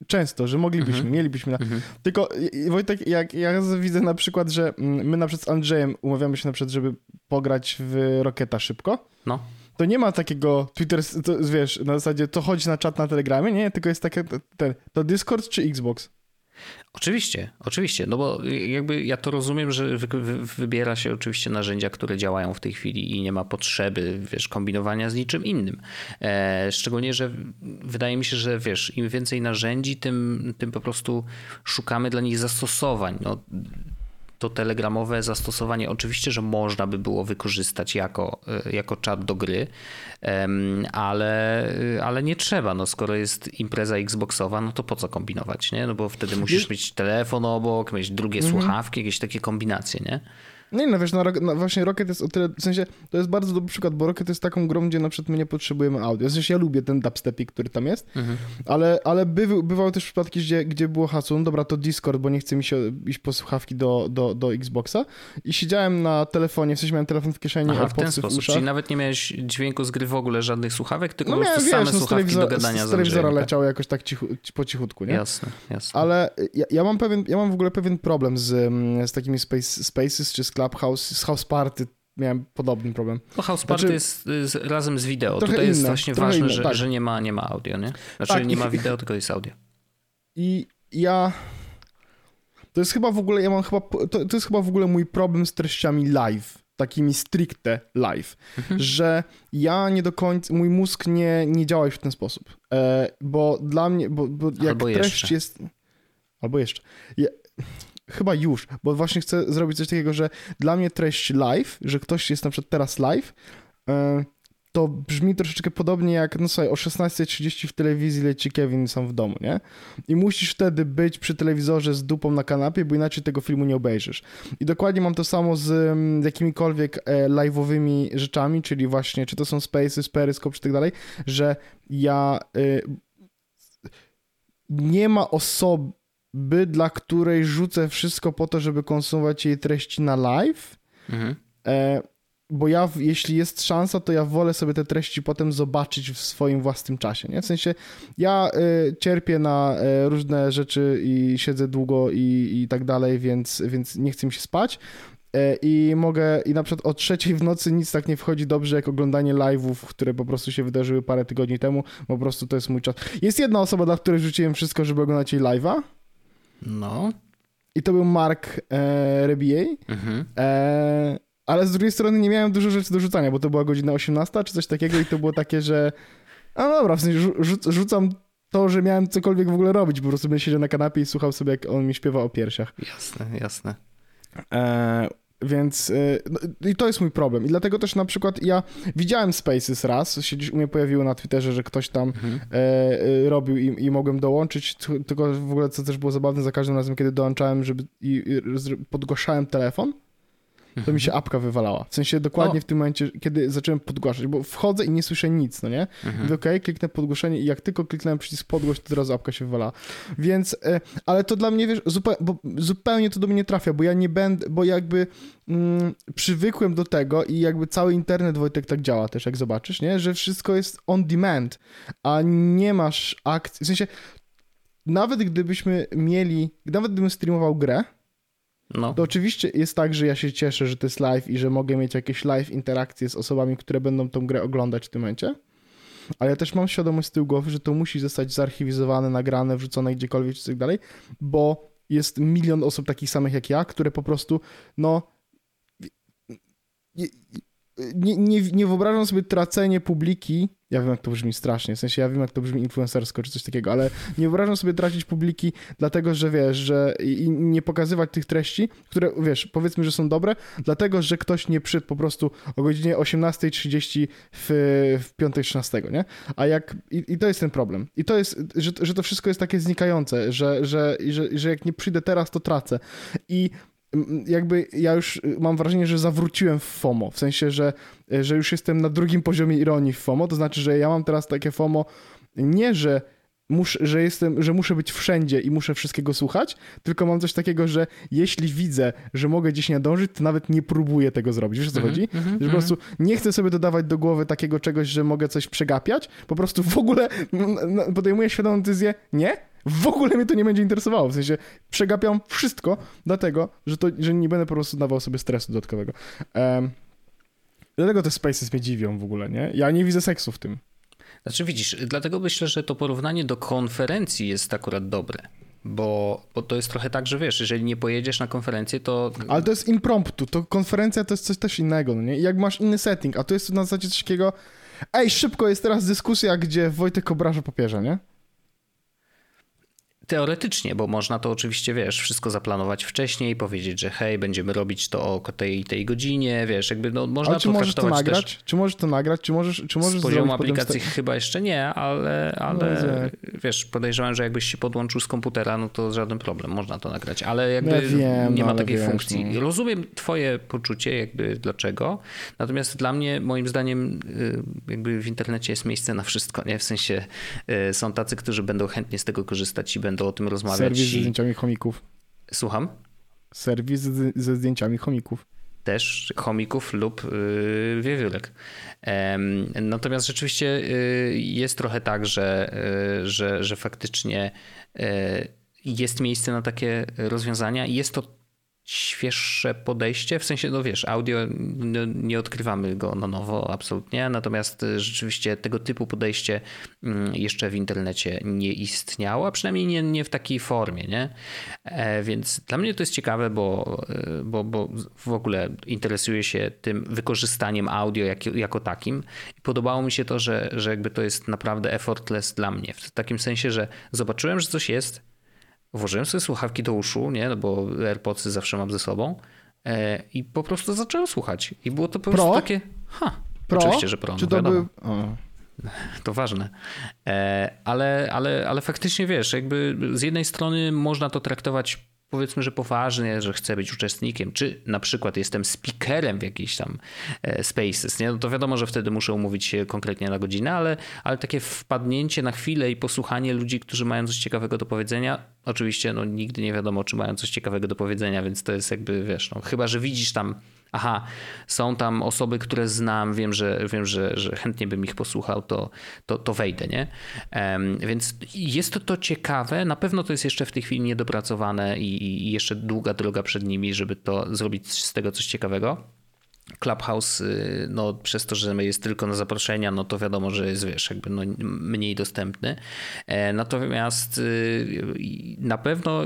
często, że moglibyśmy, mhm. mielibyśmy. Na... Mhm. Tylko Wojtek, jak ja widzę na przykład, że mm, my na przykład z Andrzejem umawiamy się na przykład, żeby pograć w Roketa szybko. No. To nie ma takiego Twitter, to, wiesz, na zasadzie to chodzi na czat na Telegramie, nie? Tylko jest takie, ten, to Discord czy Xbox? Oczywiście, oczywiście, no bo jakby ja to rozumiem, że wy, wy, wybiera się oczywiście narzędzia, które działają w tej chwili i nie ma potrzeby, wiesz, kombinowania z niczym innym. E, szczególnie, że wydaje mi się, że wiesz, im więcej narzędzi, tym, tym po prostu szukamy dla nich zastosowań. No, to telegramowe zastosowanie oczywiście, że można by było wykorzystać jako, e, jako czat do gry, ale, ale nie trzeba. No, skoro jest impreza Xboxowa, no to po co kombinować, nie? No bo wtedy musisz mieć telefon obok, mieć drugie mhm. słuchawki, jakieś takie kombinacje, nie? No i no wiesz, no, no, właśnie Rocket jest o tyle, w sensie to jest bardzo dobry przykład, bo Rocket jest taką grą, gdzie na przykład my nie potrzebujemy audio. W sensie ja lubię ten dubstepik, który tam jest, mhm. ale, ale bywy, bywały też przypadki, gdzie, gdzie było hasło, no dobra, to Discord, bo nie chce mi się iść po słuchawki do, do, do Xboxa i siedziałem na telefonie, w sensie miałem telefon w kieszeni, Aha, w ten sposób, w czyli nawet nie miałeś dźwięku z gry w ogóle, żadnych słuchawek, tylko no po prostu same no, słuchawki do gadania z, z telewizora leciały jakoś tak cichu, po cichutku, nie? Jasne, jasne. Ale ja, ja, mam pewien, ja mam w ogóle pewien problem z, z takimi space, Spaces czy z Clubhouse, z House Party miałem podobny problem. No House Party znaczy, jest z, razem z wideo. Tutaj inne, jest właśnie ważne, inne, że, tak. że nie, ma, nie ma audio, nie? Znaczy tak, nie ma wideo, tylko jest audio. I ja... To jest chyba w ogóle, ja mam chyba, to, to jest chyba w ogóle mój problem z treściami live takimi stricte live, mhm. że ja nie do końca, mój mózg nie, nie działa już w ten sposób, e, bo dla mnie, bo, bo jak albo treść jeszcze. jest, albo jeszcze, ja, chyba już, bo właśnie chcę zrobić coś takiego, że dla mnie treść live, że ktoś jest na przykład teraz live, e, to brzmi troszeczkę podobnie jak, no słuchaj, o 16.30 w telewizji leci Kevin sam w domu, nie? I musisz wtedy być przy telewizorze z dupą na kanapie, bo inaczej tego filmu nie obejrzysz. I dokładnie mam to samo z, z jakimikolwiek e, live'owymi rzeczami, czyli właśnie, czy to są Spaces, Periscope, czy tak dalej, że ja... Y, nie ma osoby, dla której rzucę wszystko po to, żeby konsumować jej treści na live, mhm. e, bo ja, jeśli jest szansa, to ja wolę sobie te treści potem zobaczyć w swoim własnym czasie, nie? W sensie, ja y, cierpię na y, różne rzeczy i siedzę długo i, i tak dalej, więc, więc nie chcę mi się spać y, i mogę, i na przykład o trzeciej w nocy nic tak nie wchodzi dobrze, jak oglądanie live'ów, które po prostu się wydarzyły parę tygodni temu, po prostu to jest mój czas. Jest jedna osoba, dla której rzuciłem wszystko, żeby oglądać jej live'a. No. I to był Mark e, Rebier. Mhm. E, ale z drugiej strony nie miałem dużo rzeczy do rzucania, bo to była godzina 18 czy coś takiego i to było takie, że no dobra, w sensie rzu rzucam to, że miałem cokolwiek w ogóle robić, po prostu bym siedział na kanapie i słuchał sobie, jak on mi śpiewa o piersiach. Jasne, jasne. E, więc e, no, i to jest mój problem. I dlatego też na przykład ja widziałem Spaces raz, się gdzieś u mnie pojawiło na Twitterze, że ktoś tam mhm. e, e robił i, i, mogłem dołączyć, tylko w ogóle co też było zabawne, za każdym razem, kiedy dołączałem, żeby i, i podgłaszałem telefon, to mi się apka wywalała. W sensie dokładnie o. w tym momencie, kiedy zacząłem podgłaszać, bo wchodzę i nie słyszę nic, no nie? Mhm. Mówię, okay, kliknę podgłoszenie i jak tylko kliknąłem przycisk podgłoś, to teraz apka się wywala. Więc, e, ale to dla mnie, wiesz, zupełnie, bo zupełnie to do mnie nie trafia, bo ja nie będę, bo jakby mm, przywykłem do tego i jakby cały internet, Wojtek, tak działa też, jak zobaczysz, nie? Że wszystko jest on demand, a nie masz akcji, w sensie nawet gdybyśmy mieli, nawet gdybym streamował grę, no. To oczywiście jest tak, że ja się cieszę, że to jest live i że mogę mieć jakieś live interakcje z osobami, które będą tą grę oglądać w tym momencie. Ale ja też mam świadomość z tyłu głowy, że to musi zostać zarchiwizowane, nagrane, wrzucone gdziekolwiek i tak dalej, bo jest milion osób takich samych jak ja, które po prostu, no. Nie, nie, nie wyobrażam sobie tracenie publiki ja wiem, jak to brzmi strasznie, w sensie ja wiem, jak to brzmi influencersko czy coś takiego, ale nie wyobrażam sobie tracić publiki, dlatego że wiesz, że i nie pokazywać tych treści, które wiesz, powiedzmy, że są dobre, dlatego że ktoś nie przyszedł po prostu o godzinie 18.30 w, w piątek 13, nie? A jak. I, I, to jest ten problem. I to jest, że, że to wszystko jest takie znikające, że, że, że, że jak nie przyjdę teraz, to tracę. I jakby ja już mam wrażenie, że zawróciłem w FOMO, w sensie, że, że już jestem na drugim poziomie ironii w FOMO, to znaczy, że ja mam teraz takie FOMO nie, że muszę, że jestem, że muszę być wszędzie i muszę wszystkiego słuchać, tylko mam coś takiego, że jeśli widzę, że mogę gdzieś nie dążyć, to nawet nie próbuję tego zrobić. Wiesz o co mm -hmm, chodzi? Mm -hmm, że po mhm. prostu nie chcę sobie dodawać do głowy takiego czegoś, że mogę coś przegapiać, po prostu w ogóle podejmuję świadomą decyzję, nie, w ogóle mnie to nie będzie interesowało. W sensie przegapiam wszystko, dlatego, że, to, że nie będę po prostu dawał sobie stresu dodatkowego. Um, dlatego te Spaces mnie dziwią w ogóle, nie? Ja nie widzę seksu w tym. Znaczy widzisz, dlatego myślę, że to porównanie do konferencji jest akurat dobre. Bo, bo to jest trochę tak, że wiesz, jeżeli nie pojedziesz na konferencję, to. Ale to jest impromptu. To konferencja to jest coś też innego, no nie? jak masz inny setting, a to jest na zasadzie coś takiego. Ej, szybko jest teraz dyskusja, gdzie Wojtek obraża papieża, nie? Teoretycznie, bo można to oczywiście, wiesz, wszystko zaplanować wcześniej, powiedzieć, że hej, będziemy robić to o tej tej godzinie, wiesz, jakby no, można ale czy to możesz to nagrać? Czy możesz to nagrać? Czy możesz, czy możesz Z poziomu aplikacji chyba jeszcze nie, ale, ale no, wiesz, podejrzewam, że jakbyś się podłączył z komputera, no to żaden problem, można to nagrać, ale jakby ja wiem, nie ma takiej wiesz, funkcji. No. Rozumiem twoje poczucie, jakby dlaczego, natomiast dla mnie, moim zdaniem, y, jakby w internecie jest miejsce na wszystko, nie? W sensie y, są tacy, którzy będą chętnie z tego korzystać i będą będą o tym rozmawiać. Serwis ze zdjęciami chomików. Słucham? Serwis ze zdjęciami chomików. Też chomików lub yy, wiewiórek. Natomiast rzeczywiście yy, jest trochę tak, że, yy, że, że faktycznie yy, jest miejsce na takie rozwiązania. Jest to świeższe podejście, w sensie, no wiesz, audio no, nie odkrywamy go na nowo absolutnie, natomiast rzeczywiście tego typu podejście mm, jeszcze w internecie nie istniało, a przynajmniej nie, nie w takiej formie, nie? E, więc dla mnie to jest ciekawe, bo, e, bo, bo w ogóle interesuję się tym wykorzystaniem audio jak, jako takim. I podobało mi się to, że, że jakby to jest naprawdę effortless dla mnie, w takim sensie, że zobaczyłem, że coś jest, włożyłem sobie słuchawki do uszu, nie, no bo AirPodsy zawsze mam ze sobą e, i po prostu zacząłem słuchać. I było to po prostu takie, ha, Pro? oczywiście, że pro, Czy no to wiadomo. O. <laughs> To ważne. E, ale, ale, ale faktycznie wiesz, jakby z jednej strony można to traktować powiedzmy, że poważnie, że chcę być uczestnikiem, czy na przykład jestem speakerem w jakiejś tam e, spaces, nie? No to wiadomo, że wtedy muszę umówić się konkretnie na godzinę, ale, ale takie wpadnięcie na chwilę i posłuchanie ludzi, którzy mają coś ciekawego do powiedzenia, oczywiście no nigdy nie wiadomo, czy mają coś ciekawego do powiedzenia, więc to jest jakby, wiesz, no chyba, że widzisz tam aha, są tam osoby, które znam, wiem, że, wiem, że, że chętnie bym ich posłuchał, to, to, to wejdę, nie? Um, więc jest to, to ciekawe, na pewno to jest jeszcze w tej chwili niedopracowane i, i jeszcze długa droga przed nimi, żeby to zrobić z tego coś ciekawego. Clubhouse, y, no przez to, że jest tylko na zaproszenia, no to wiadomo, że jest, wiesz, jakby no mniej dostępny. E, natomiast y, na pewno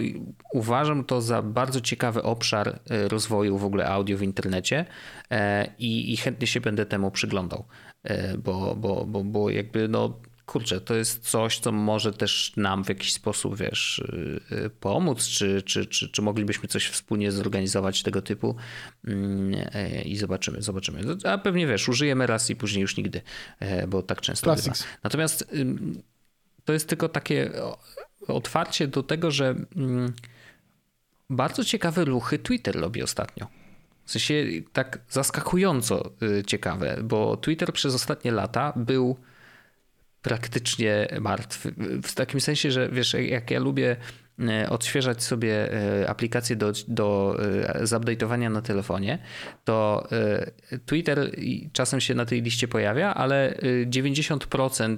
uważam to za bardzo ciekawy obszar y, rozwoju w ogóle audio w internecie e, i, i chętnie się będę temu przyglądał, e, bo, bo, bo, bo jakby no kurczę, to jest coś, co może też nam w jakiś sposób, wiesz, y, y, pomóc, czy, czy, czy, czy moglibyśmy coś wspólnie zorganizować tego typu mm, e, i zobaczymy, zobaczymy. A pewnie, wiesz, użyjemy raz i później już nigdy, e, bo tak często bywa. Natomiast to jest tylko takie otwarcie do tego, że mm, bardzo ciekawe ruchy Twitter robi ostatnio. W sensie tak zaskakująco y, ciekawe, bo Twitter przez ostatnie lata był praktycznie martwy. W takim sensie, że wiesz, jak ja lubię e, odświeżać sobie e, aplikacje do, do e, zupdate'owania na telefonie, to Twitter czasem się na tej liście pojawia, ale 90%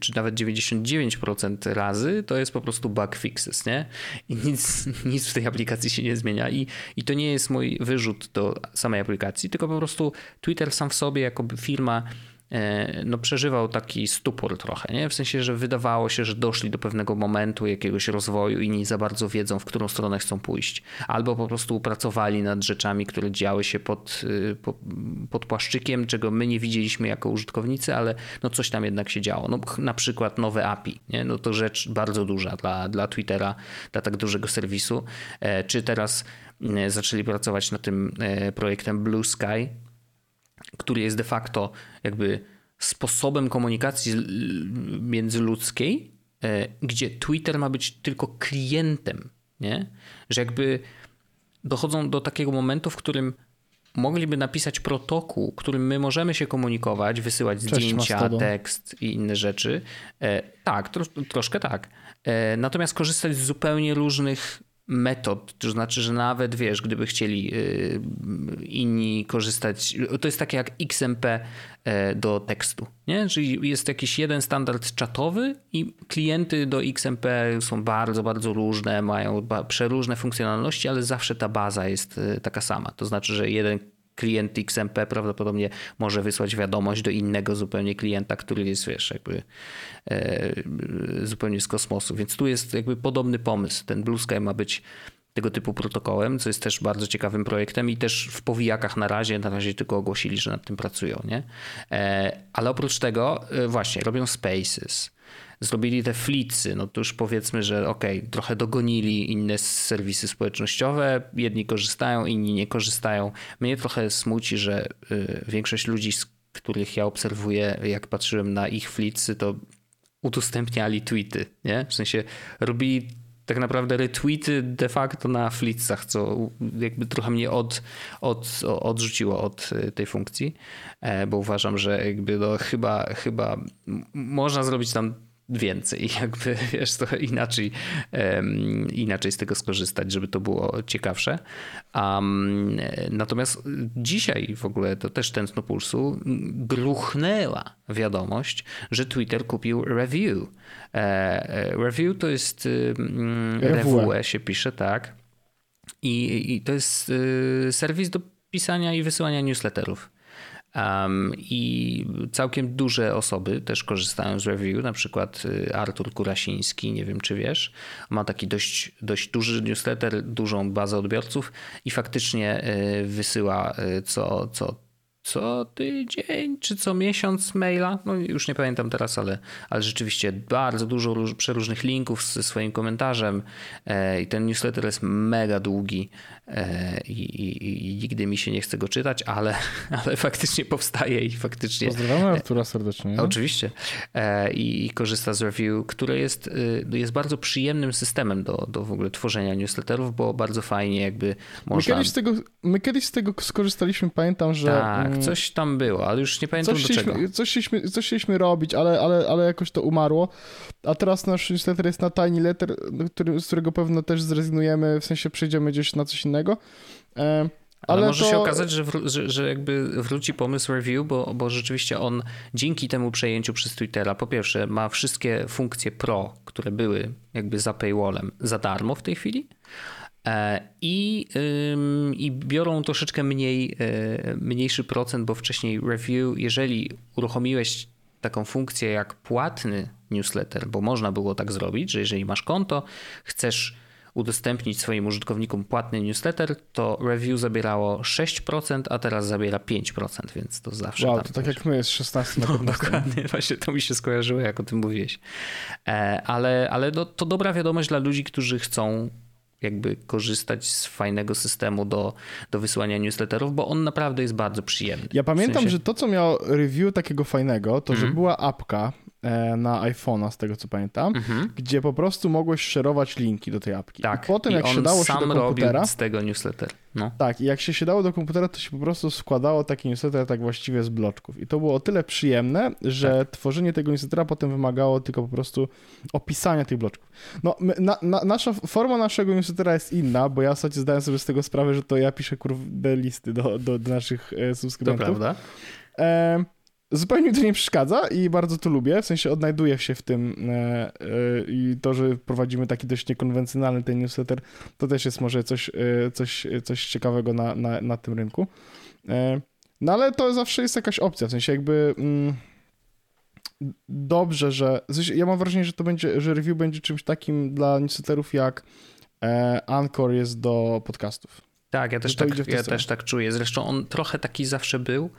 czy nawet 99% razy to jest po prostu bug fixes, nie? I nic, <laughs> nic w tej aplikacji się nie zmienia i, i to nie jest mój wyrzut do samej aplikacji, tylko po prostu Twitter sam w sobie jako firma no, przeżywał taki stupor trochę, nie? w sensie, że wydawało się, że doszli do pewnego momentu jakiegoś rozwoju i nie za bardzo wiedzą, w którą stronę chcą pójść. Albo po prostu pracowali nad rzeczami, które działy się pod, y, pod płaszczykiem, czego my nie widzieliśmy jako użytkownicy, ale no coś tam jednak się działo. No, na przykład nowe API, nie? No to rzecz bardzo duża dla, dla Twittera, dla tak dużego serwisu. E, czy teraz e, zaczęli pracować nad tym projektem Blue Sky, który jest de facto jakby sposobem komunikacji międzyludzkiej, e, gdzie Twitter ma być tylko klientem, nie? Że jakby dochodzą do takiego momentu, w którym mogliby napisać protokół, którym my możemy się komunikować, wysyłać Cześć, zdjęcia, tekst i inne rzeczy. E, tak, tro, troszkę tak. E, natomiast korzystać z zupełnie różnych metod, to znaczy, że nawet wiesz, gdyby chcieli y, inni korzystać, to jest takie jak XMP e, do tekstu, nie? Czyli jest jakiś jeden standard czatowy i klienty do XMP są bardzo, bardzo różne, mają przeróżne funkcjonalności, ale zawsze ta baza jest e, taka sama. To znaczy, że jeden klient XMP prawdopodobnie może wysłać wiadomość do innego zupełnie klienta, który jest, wiesz, jakby e, zupełnie z kosmosu. Więc tu jest jakby podobny pomysł. Ten Blue Sky ma być tego typu protokołem, co jest też bardzo ciekawym projektem i też w powijakach na razie, na razie tylko ogłosili, że nad tym pracują, nie? E, ale oprócz tego e, właśnie robią spaces, zrobili te flicy, no to już powiedzmy, że okej, okay, trochę dogonili inne serwisy społecznościowe, jedni korzystają, inni nie korzystają. Mnie trochę smuci, że y, większość ludzi, z których ja obserwuję, jak patrzyłem na ich flicy, to udostępniali tweety, nie? W sensie robili tak naprawdę retweety de facto na flicach, co jakby trochę mnie od, od, odrzuciło od y, tej funkcji, e, bo uważam, że jakby no chyba, chyba można zrobić tam więcej, <laughs> jakby wiesz, trochę inaczej, um, inaczej z tego skorzystać, żeby to było ciekawsze. Um, natomiast dzisiaj w ogóle to też tętno pulsu gruchnęła wiadomość, że Twitter kupił Review. E, e review to jest um, revue się pisze, tak. I, I to jest y, serwis do pisania i wysyłania newsletterów. Um, I całkiem duże osoby też korzystają z review, na przykład y, Artur Kurasiński, nie wiem czy wiesz, ma taki dość, dość duży newsletter, dużą bazę odbiorców i faktycznie y, wysyła y, co, co co tydzień czy co miesiąc maila. No już nie pamiętam teraz, ale, ale rzeczywiście bardzo dużo róż, przeróżnych linków ze swoim komentarzem e, i ten newsletter jest mega długi e, i, i, i, nigdy mi się nie chce go czytać, ale, <laughs> ale faktycznie powstaje i faktycznie... Pozdrawiam Artura serdecznie. Oczywiście. E, i, I, korzysta z review, które jest, y, jest bardzo przyjemnym systemem do, do w ogóle tworzenia newsletterów, bo bardzo fajnie jakby można... My kiedyś z tego, my kiedyś z tego skorzystaliśmy, pamiętam, że... Tak, mm, coś tam było, ale już nie pamiętam coś do czego. Coś chcieliśmy, coś chcieliśmy robić, ale, ale, ale jakoś to umarło. A teraz nasz newsletter jest na Tiny Letter, który, z którego pewno też zrezygnujemy, w sensie przejdziemy gdzieś na coś innego. E, ale, ale może to... się okazać, że, że, że, jakby wróci pomysł review, bo, bo rzeczywiście on dzięki temu przejęciu przez Twittera, po pierwsze, ma wszystkie funkcje pro, które były jakby za paywallem, za darmo w tej chwili. E, I, I biorą troszeczkę mniej, e, mniejszy procent, bo wcześniej review, jeżeli uruchomiłeś taką funkcję jak płatny newsletter, bo można było tak zrobić, że jeżeli masz konto, chcesz udostępnić swoim użytkownikom płatny newsletter, to review zabierało 6%, a teraz zabiera 5%, więc to zawsze. Wow, to tak jak my jest 16 na no, Dokładnie, <laughs> właśnie to mi się skojarzyło, jak o tym mówiłeś. E, ale, ale no, to dobra wiadomość dla ludzi, którzy chcą jakby korzystać z fajnego systemu do, do wysyłania newsletterów, bo on naprawdę jest bardzo przyjemny. Ja pamiętam, w sensie... że to, co miało review takiego fajnego, to, mm. że mhm. była apka, na iPhone'a, z tego co pamiętam, mhm. gdzie po prostu mogłeś szerować linki do tej apki. Tak. I potem I jak się dało się do komputera... z tego newsletter. No. Tak, i jak się się dało do komputera, to się po prostu składało taki newsletter tak właściwie z bloczków. I to było o tyle przyjemne, że tak. tworzenie tego newslettera potem wymagało tylko po prostu opisania tych bloczków. No, my, na, na, nasza, forma naszego newslettera jest inna, bo ja w zasadzie zdałem sobie z tego sprawę, że to ja piszę kurde listy do, do, do naszych e, subskrybentów. To prawda. E, Zupełnie mi to nie przeszkadza i bardzo to lubię, w sensie odnajduję się w tym e, e, i to, że prowadzimy taki dość niekonwencjonalny ten newsletter, to też jest może coś, e, coś, coś ciekawego na, na, na tym rynku. No ale to zawsze jest jakaś opcja, w sensie jakby mm, dobrze, że w sensie ja mam wrażenie, że to będzie, że review będzie czymś takim dla newsletterów jak Anchor jest do podcastów. Tak, ja też, tak, ja też tak czuję. Zresztą on trochę taki zawsze był,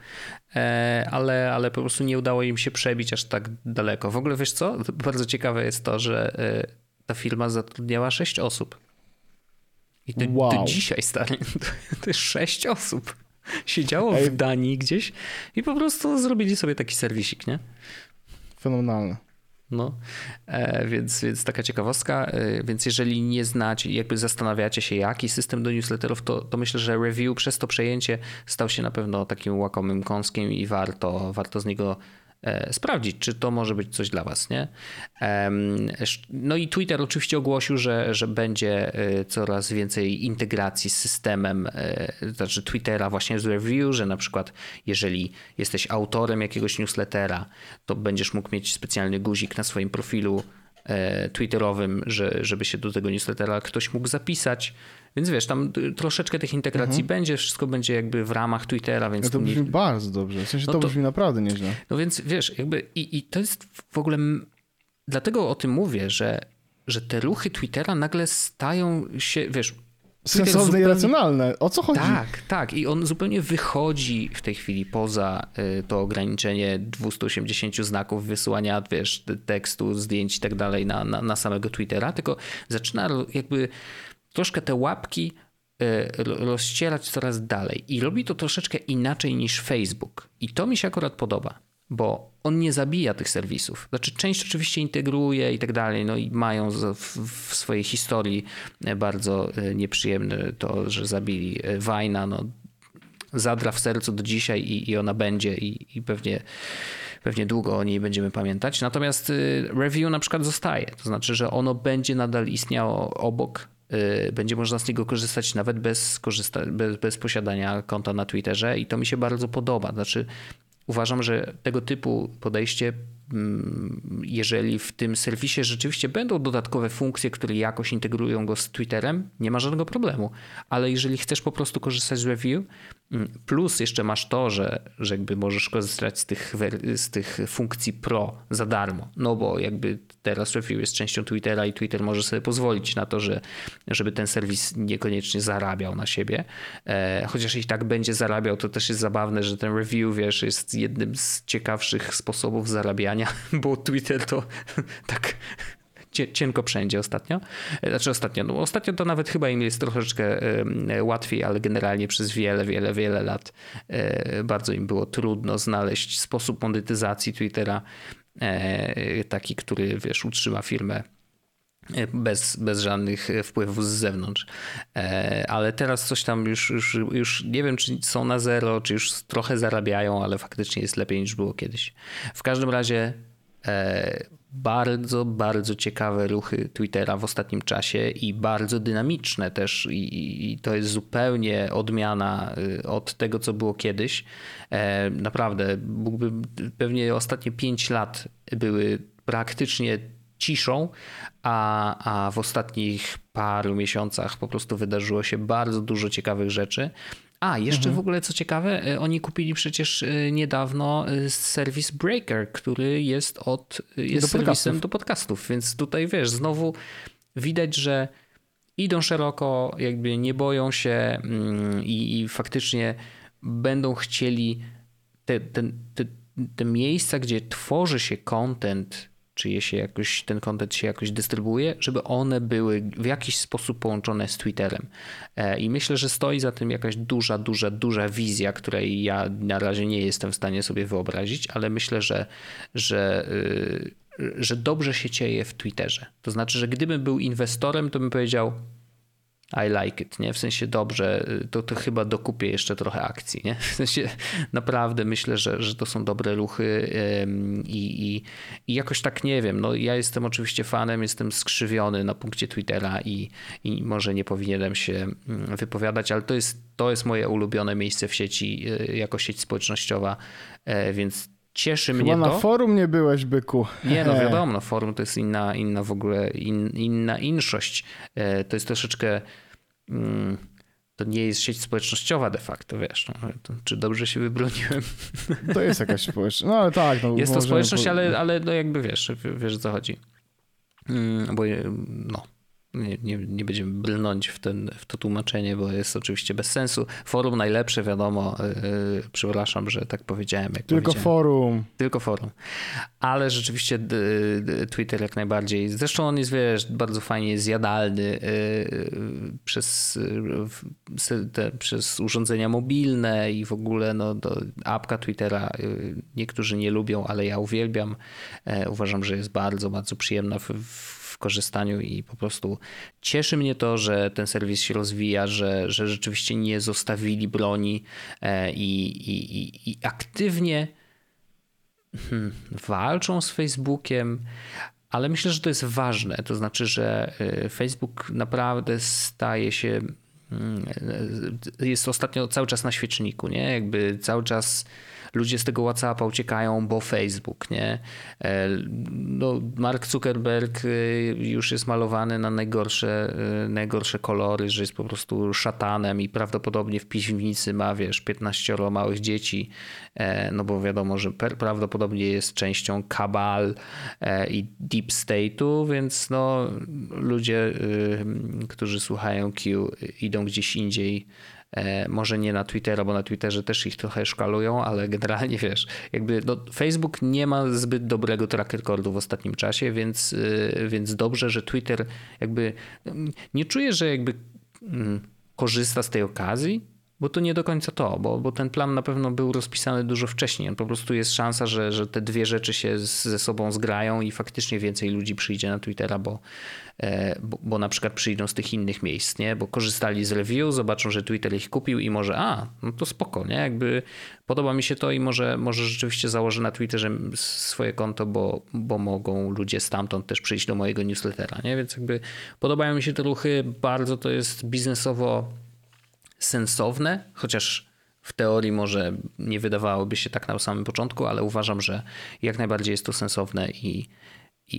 e, ale, ale po prostu nie udało im się przebić aż tak daleko. W ogóle wiesz co? Bardzo ciekawe jest to, że e, ta firma zatrudniała sześć osób. I to, wow. to dzisiaj, stary, <laughs> to jest sześć osób. Siedziało Ej. w Danii gdzieś i po prostu zrobili sobie taki serwisik, nie? Fenomenalne. No, e, więc, więc taka ciekawostka. E, więc jeżeli nie znacie, jakby zastanawiacie się, jaki system do newsletterów, to, to myślę, że review przez to przejęcie stał się na pewno takim łakomym kąskiem i warto, warto z niego sprawdzić, czy to może być coś dla Was. Nie? No i Twitter oczywiście ogłosił, że, że będzie e, coraz więcej integracji z systemem, e, znaczy Twittera właśnie z review, że na przykład jeżeli jesteś autorem jakiegoś newslettera, to będziesz mógł mieć specjalny guzik na swoim profilu twitterowym, że, żeby się do tego newslettera ktoś mógł zapisać. Więc wiesz, tam troszeczkę tych integracji mhm. będzie, wszystko będzie jakby w ramach Twittera, więc... No to brzmi nie... bardzo dobrze, w sensie no to, to brzmi naprawdę nieźle. No więc wiesz, jakby i, i to jest w ogóle... Dlatego o tym mówię, że, że te ruchy Twittera nagle stają się, wiesz... Sensowne zupełnie... i racjonalne. O co chodzi? Tak, tak. I on zupełnie wychodzi w tej chwili poza y, to ograniczenie 280 znaków wysyłania, wiesz, tekstu, zdjęć i tak dalej na, na, na samego Twittera, tylko zaczyna jakby troszkę te łapki e, rozcierać coraz dalej i robi to troszeczkę inaczej niż Facebook. I to mi się akurat podoba, bo on nie zabija tych serwisów. Znaczy, część oczywiście integruje i tak dalej, no i mają w, swojej historii e, bardzo e, nieprzyjemne to, że zabili Wajna, no zadra w sercu do dzisiaj i, i ona będzie i, i pewnie pewnie długo o niej będziemy pamiętać. Natomiast review na przykład zostaje. To znaczy, że ono będzie nadal istniało obok będzie można z niego korzystać nawet bez, korzysta- bez, bez posiadania konta na Twitterze i to mi się bardzo podoba. Znaczy, uważam, że tego typu podejście, mm, jeżeli w tym serwisie rzeczywiście będą dodatkowe funkcje, które jakoś integrują go z Twitterem, nie ma żadnego problemu. Ale jeżeli chcesz po prostu korzystać z review, plus jeszcze masz to, że, że jakby możesz korzystać z tych, z tych funkcji pro za darmo. No bo jakby teraz Review jest częścią Twittera i Twitter może sobie pozwolić na to, że, żeby ten serwis niekoniecznie zarabiał na siebie. E, chociaż i tak będzie zarabiał, to też jest zabawne, że ten review, wiesz, jest jednym z ciekawszych sposobów zarabiania, <laughs> bo Twitter to <laughs> tak cienko wszędzie ostatnio. E, znaczy ostatnio, no ostatnio to nawet chyba im jest troszeczkę łatwiej, ale generalnie przez wiele, wiele, wiele lat e, bardzo im było trudno znaleźć sposób monetyzacji Twittera e, taki, który wiesz, utrzyma firmę bez, bez żadnych wpływów z zewnątrz. Ale teraz coś tam już, już, już nie wiem, czy są na zero, czy już trochę zarabiają, ale faktycznie jest lepiej niż było kiedyś. W każdym razie bardzo, bardzo ciekawe ruchy Twittera w ostatnim czasie i bardzo dynamiczne też i, i, to jest zupełnie odmiana y, od tego, co było kiedyś. E, naprawdę, mógłby, pewnie ostatnie 5 lat były praktycznie ciszą, a, a w ostatnich paru miesiącach po prostu wydarzyło się bardzo dużo ciekawych rzeczy. A, jeszcze mhm. w ogóle co ciekawe, e, oni kupili przecież e, niedawno e, serwis Breaker, który jest od jest do serwisem podcastów. do podcastów, więc tutaj wiesz, znowu widać, że idą szeroko, jakby nie boją się mm, i, i faktycznie będą chcieli te, te, te, te miejsca, gdzie tworzy się content czy je się jakoś, ten kontent się jakoś dystrybuuje, żeby one były w jakiś sposób połączone z Twitterem. E, I myślę, że stoi za tym jakaś duża, duża, duża wizja, której ja na razie nie jestem w stanie sobie wyobrazić, ale myślę, że, że, y, że dobrze się dzieje w Twitterze. To znaczy, że gdybym był inwestorem, to bym powiedział, i like it, nie? W sensie dobrze, to, to chyba dokupię jeszcze trochę akcji, nie? <laughs> W sensie naprawdę myślę, że, że to są dobre ruchy i, i, i jakoś tak nie wiem, no ja jestem oczywiście fanem, jestem skrzywiony na punkcie Twittera i, i może nie powinienem się mm, wypowiadać, ale to jest, to jest moje ulubione miejsce w sieci e, jako sieć społecznościowa, e, więc cieszy Chyba mnie to. na forum nie byłeś, byku. Nie, no wiadomo, no forum to jest inna, inna w ogóle, in, inna inszość. E, to jest troszeczkę... Mm, to nie jest sieć społecznościowa de facto, wiesz. No, to, czy dobrze się wybroniłem? <laughs> To jest jakaś społeczność. No ale tak. No, jest to społeczność, ale, ale no jakby wiesz, wiesz o co chodzi. Mm, bo no, nie, nie, nie będziemy brnąć w, ten, w to tłumaczenie, bo jest oczywiście bez sensu. Forum najlepsze, wiadomo. Yy, przepraszam, że tak powiedziałem. Jak Tylko powiedziałem. forum. Tylko forum. Ale rzeczywiście Twitter jak najbardziej. Zresztą on jest, wiesz, bardzo fajnie zjadalny yy, przez, te, przez urządzenia mobilne i w ogóle no, do, apka Twittera niektórzy nie lubią, ale ja uwielbiam. Uważam, że jest bardzo, bardzo przyjemna w, w w korzystaniu i po prostu cieszy mnie to, że ten serwis się rozwija, że, że rzeczywiście nie zostawili broni e, i, i, i aktywnie hmm, walczą z Facebookiem, ale myślę, że to jest ważne. To znaczy, że e, Facebook naprawdę staje się. Hmm, e, jest ostatnio cały czas na świeczniku, nie? Jakby cały czas ludzie z tego WhatsAppa uciekają, bo Facebook, nie? E, no, Mark Zuckerberg e, już jest malowany na najgorsze, e, najgorsze kolory, że jest po prostu szatanem i prawdopodobnie w piwnicy ma, wiesz, 15 małych dzieci, no bo wiadomo, że prawdopodobnie jest częścią kabal i deep state'u, więc no ludzie, którzy słuchają Q idą gdzieś indziej może nie na Twittera, bo na Twitterze też ich trochę szkalują, ale generalnie wiesz, jakby no, Facebook nie ma zbyt dobrego track recordu w ostatnim czasie, więc, e, więc dobrze, że Twitter jakby nie czuję, że jakby mm, korzysta z tej okazji, bo to nie do końca to, bo, bo ten plan na pewno był rozpisany dużo wcześniej. Po prostu jest szansa, że, że te dwie rzeczy się ze sobą zgrają i faktycznie więcej ludzi przyjdzie na Twittera, bo, e, bo, bo, na przykład przyjdą z tych innych miejsc, nie? Bo korzystali z review, zobaczą, że Twitter ich kupił i może, a, no to spoko, nie? Jakby podoba mi się to i może, może rzeczywiście założę na Twitterze swoje konto, bo, bo mogą ludzie stamtąd też przyjść do mojego newslettera, nie? Więc jakby podobają mi się te ruchy, bardzo to jest biznesowo sensowne, chociaż w teorii może nie wydawałoby się tak na samym początku, ale uważam, że jak najbardziej jest to sensowne i, i,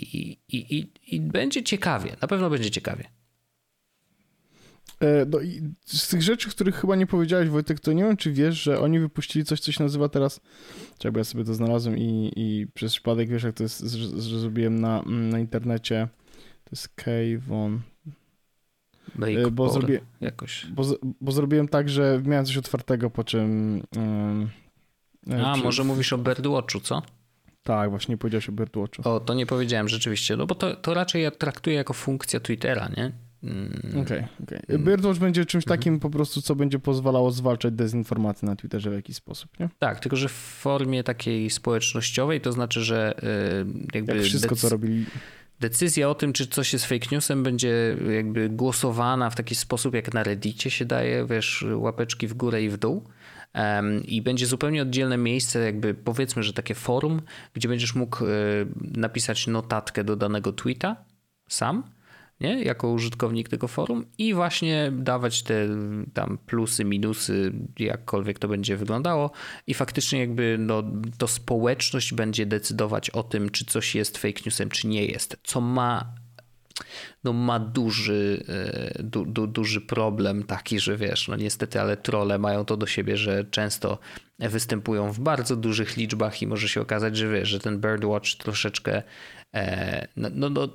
i, i, i będzie ciekawie. Na pewno będzie ciekawie. E, no z tych rzeczy, których chyba nie powiedziałeś, Wojtek, to nie wiem, czy wiesz, że oni wypuścili coś, co się nazywa teraz. Czekaj, ja sobie to znalazłem i, i przez przypadek wiesz, jak to jest, zrobiłem na, na internecie. To jest Kayvon. Bake bo, zrobię, jakoś. Bo, bo zrobiłem tak, że miałem coś otwartego, po czym. Um, A, może mówisz o Birdwatchu, co? Tak, właśnie powiedziałeś o Birdwatchu. O, to nie powiedziałem rzeczywiście, no bo to, to raczej ja traktuję jako funkcja Twittera, nie? Mm. Okej, okay, okej. Okay. Birdwatch będzie czymś mhm. takim po prostu, co będzie pozwalało zwalczać dezinformację na Twitterze w jakiś sposób, nie? Tak, tylko że w formie takiej społecznościowej, to znaczy, że yy, jakby... Jak wszystko, co robili decyzja o tym, czy coś jest fake newsem, będzie jakby głosowana w taki sposób, jak na Reddicie się daje, wiesz, łapeczki w górę i w dół. Um, I będzie zupełnie oddzielne miejsce, jakby powiedzmy, że takie forum, gdzie będziesz mógł y, napisać notatkę do danego tweeta sam nie? jako użytkownik tego forum i właśnie dawać te tam plusy, minusy, jakkolwiek to będzie wyglądało i faktycznie jakby no, to społeczność będzie decydować o tym, czy coś jest fake newsem, czy nie jest, co ma no ma duży, e, du, du, duży problem taki, że wiesz, no niestety, ale trole mają to do siebie, że często występują w bardzo dużych liczbach i może się okazać, że wiesz, że ten Birdwatch troszeczkę e, no, no, no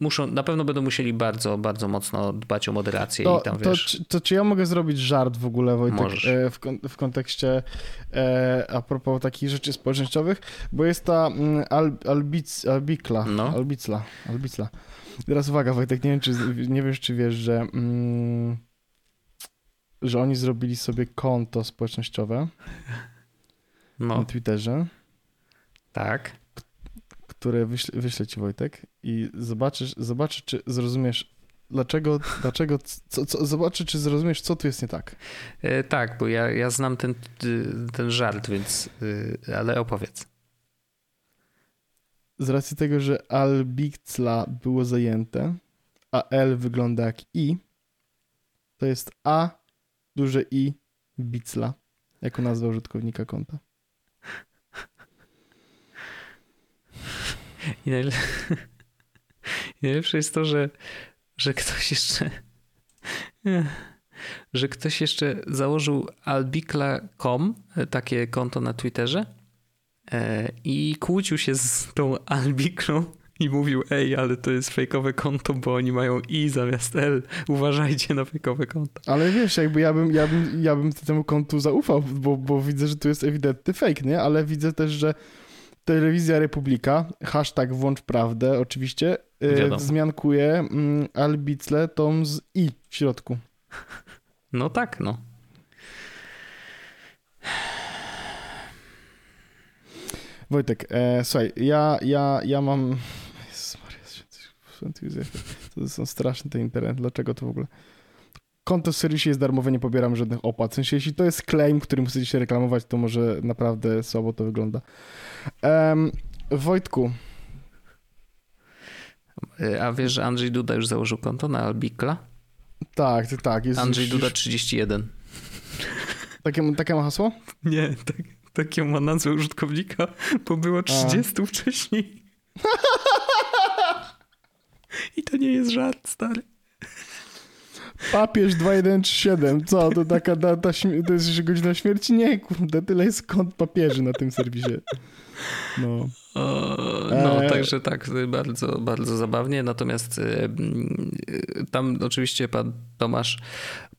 muszą, na pewno będą musieli bardzo, bardzo mocno dbać o moderację to, i tam to, wiesz... To, to, czy ja mogę zrobić żart w ogóle, Wojtek, e, w, w kontekście e, a propos takich rzeczy społecznościowych, bo jest ta mm, Al, Albic, Albikla, no. Albicla, Albicla. Teraz uwaga, Wojtek, nie wiem, czy, nie wiesz, czy wiesz, że, mm, że oni zrobili sobie konto społecznościowe no. na Twitterze. Tak które wyślę ci Wojtek i zobaczysz, zobaczysz czy zrozumiesz dlaczego, dlaczego, co, co, zobaczy, czy zrozumiesz, co tu jest nie tak. E, tak, bo ja, ja znam ten, ten żart, więc, e, ale opowiedz. Z racji tego, że albicla było zajęte, a L wygląda jak I, to jest A, duże I, bicla, jako nazwa użytkownika konta. I, najle... <laughs> I najlepsze jest to, że, że ktoś jeszcze <laughs> że ktoś jeszcze założył albikla.com, takie konto na Twitterze e, i kłócił się z tą albiklą i mówił, ej, ale to jest fejkowe konto, bo oni mają i zamiast L. Uważajcie na fejkowe konto. Ale wiesz, jakby ja bym, ja bym, ja bym temu kontu zaufał, bo, bo widzę, że tu jest ewidentny fake, nie? Ale widzę też, że Telewizja Republika, hashtag włącz prawdę oczywiście, yy, wzmiankuje mm, Albicle tom z i w środku. <laughs> No tak, no. Wojtek, e, słuchaj, ja, ja, ja mam... Jezus Maria, to są straszne te internet, dlaczego to w ogóle... Konto w serwisie jest darmowe, nie pobieram żadnych opłat. W sensie, jeśli to jest claim, którym chcecie się reklamować, to może naprawdę słabo to wygląda. Um, Wojtku. A wiesz, że Andrzej Duda już założył konto na Albikla? Tak, tak. Jest Andrzej Duda 31. Takie, takie ma hasło? Nie, tak, takie ma nazwę użytkownika, bo było 30 A. wcześniej. <laughs> I to nie jest żart, stary. Papież 2137, co? To taka data, to jest godzina śmierci? Nie, kurde, tyle jest kont papieży na tym serwisie. No. no, e... także tak, bardzo, bardzo zabawnie. Natomiast e, tam oczywiście pan Tomasz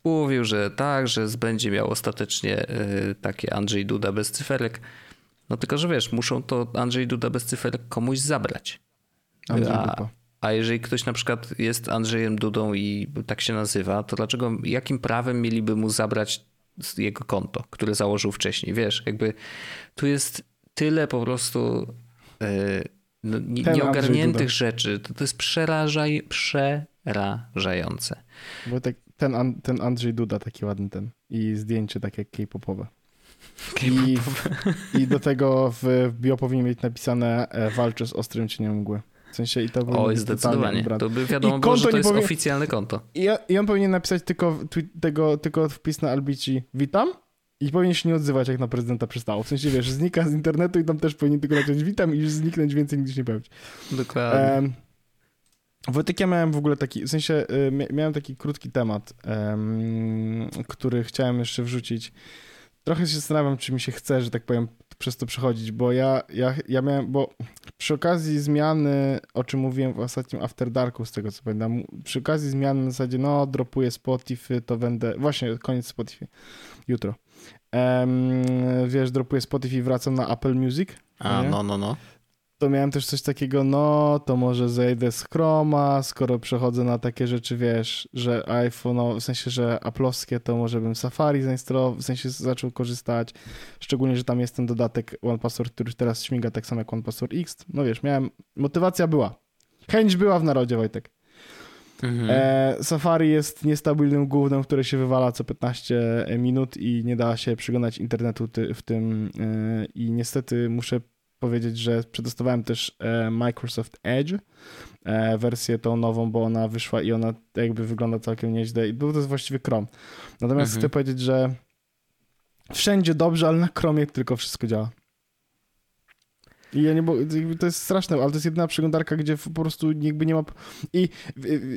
mówił, że tak, że będzie miał ostatecznie e, takie Andrzej Duda bez cyferek. No tylko, że wiesz, muszą to Andrzej Duda bez cyferek komuś zabrać. Andrzej A, a jeżeli ktoś na przykład jest Andrzejem Dudą i tak się nazywa, to dlaczego, jakim prawem mieliby mu zabrać jego konto, które założył wcześniej? Wiesz, jakby tu jest tyle po prostu yy, no, nie, nieogarniętych rzeczy. To, to jest przerażaj, przerażające. Bo tak, ten, ten Andrzej Duda taki ładny ten i zdjęcie takie K-popowe. I, I do tego w, w bio powinien mieć napisane e, walczy z ostrym cieniem mgły. W sensie i to Oj, zdecydowanie. To by wiadomo było, że to jest powinien... oficjalne konto. I, I, on powinien napisać tylko, tego, tylko wpis na Albici witam i powinien się nie odzywać, jak na prezydenta przystało. W sensie, wiesz, znika z internetu i tam też powinien tylko napisać witam i już zniknąć więcej nigdy nie pojawić. Dokładnie. Wojtek, ja miałem w ogóle taki, w sensie y, miałem taki krótki temat, um, który chciałem jeszcze wrzucić. Trochę się zastanawiam, czy mi się chce, że tak powiem, przez to przechodzić, bo ja, ja, ja miałem, bo przy okazji zmiany, o czym mówiłem w ostatnim After Darku, z tego co pamiętam, przy okazji zmiany na zasadzie, no, dropuję Spotify, to będę, właśnie, koniec Spotify, jutro. Um, wiesz, dropuję Spotify i wracam na Apple Music. A, nie? no, no, no to miałem też coś takiego, no to może zejdę z Chroma, skoro przechodzę na takie rzeczy, wiesz, że iPhone, no, w sensie, że Apple'owskie, to może bym Safari zainstalował, w sensie zaczął korzystać, szczególnie, że tam jest ten dodatek One Password, który teraz śmiga tak samo jak One Password X. No wiesz, miałem, motywacja była. Chęć była w narodzie, Wojtek. Mhm. E, Safari jest niestabilnym głównym, które się wywala co 15 minut i nie da się przyglądać internetu ty, w tym e, i niestety muszę powiedzieć, że przetestowałem też e, Microsoft Edge, e, wersję tą nową, bo ona wyszła i ona jakby wygląda całkiem nieźle i był to właściwie Chrome. Natomiast mhm. chcę powiedzieć, że wszędzie dobrze, ale na Chromie tylko wszystko działa. I ja nie, bo to jest straszne, ale to jest jedyna przeglądarka, gdzie po prostu jakby nie ma. I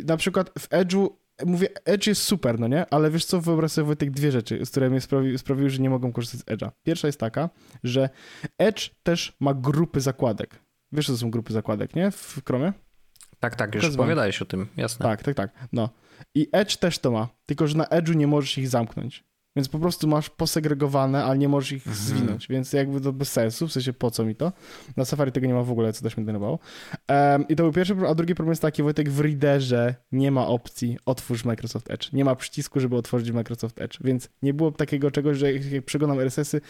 na przykład w Edge'u mówię, Edge jest super, no nie? Ale wiesz co, wyobraź sobie Wojtek dwie rzeczy, z które mnie sprawi, sprawiły, że nie mogą korzystać z Edge'a. Pierwsza jest taka, że Edge też ma grupy zakładek. Wiesz, co to są grupy zakładek, nie? W Chromie? Tak, tak, już opowiadałeś o tym, jasne. Tak, tak, tak, no. I Edge też to ma, tylko że na Edge'u nie możesz ich zamknąć. Więc po prostu masz posegregowane, ale nie możesz ich mhm. zwinąć, więc jakby to bez sensu, w sensie po co mi to? Na Safari tego nie ma w ogóle, co też mnie denerwowało. Um, I to był pierwszy problem, a drugi problem jest taki, Wojtek, w Readerze nie ma opcji otwórz Microsoft Edge. Nie ma przycisku, żeby otworzyć Microsoft Edge, więc nie było takiego czegoś, że jak przeglądam RSS-y,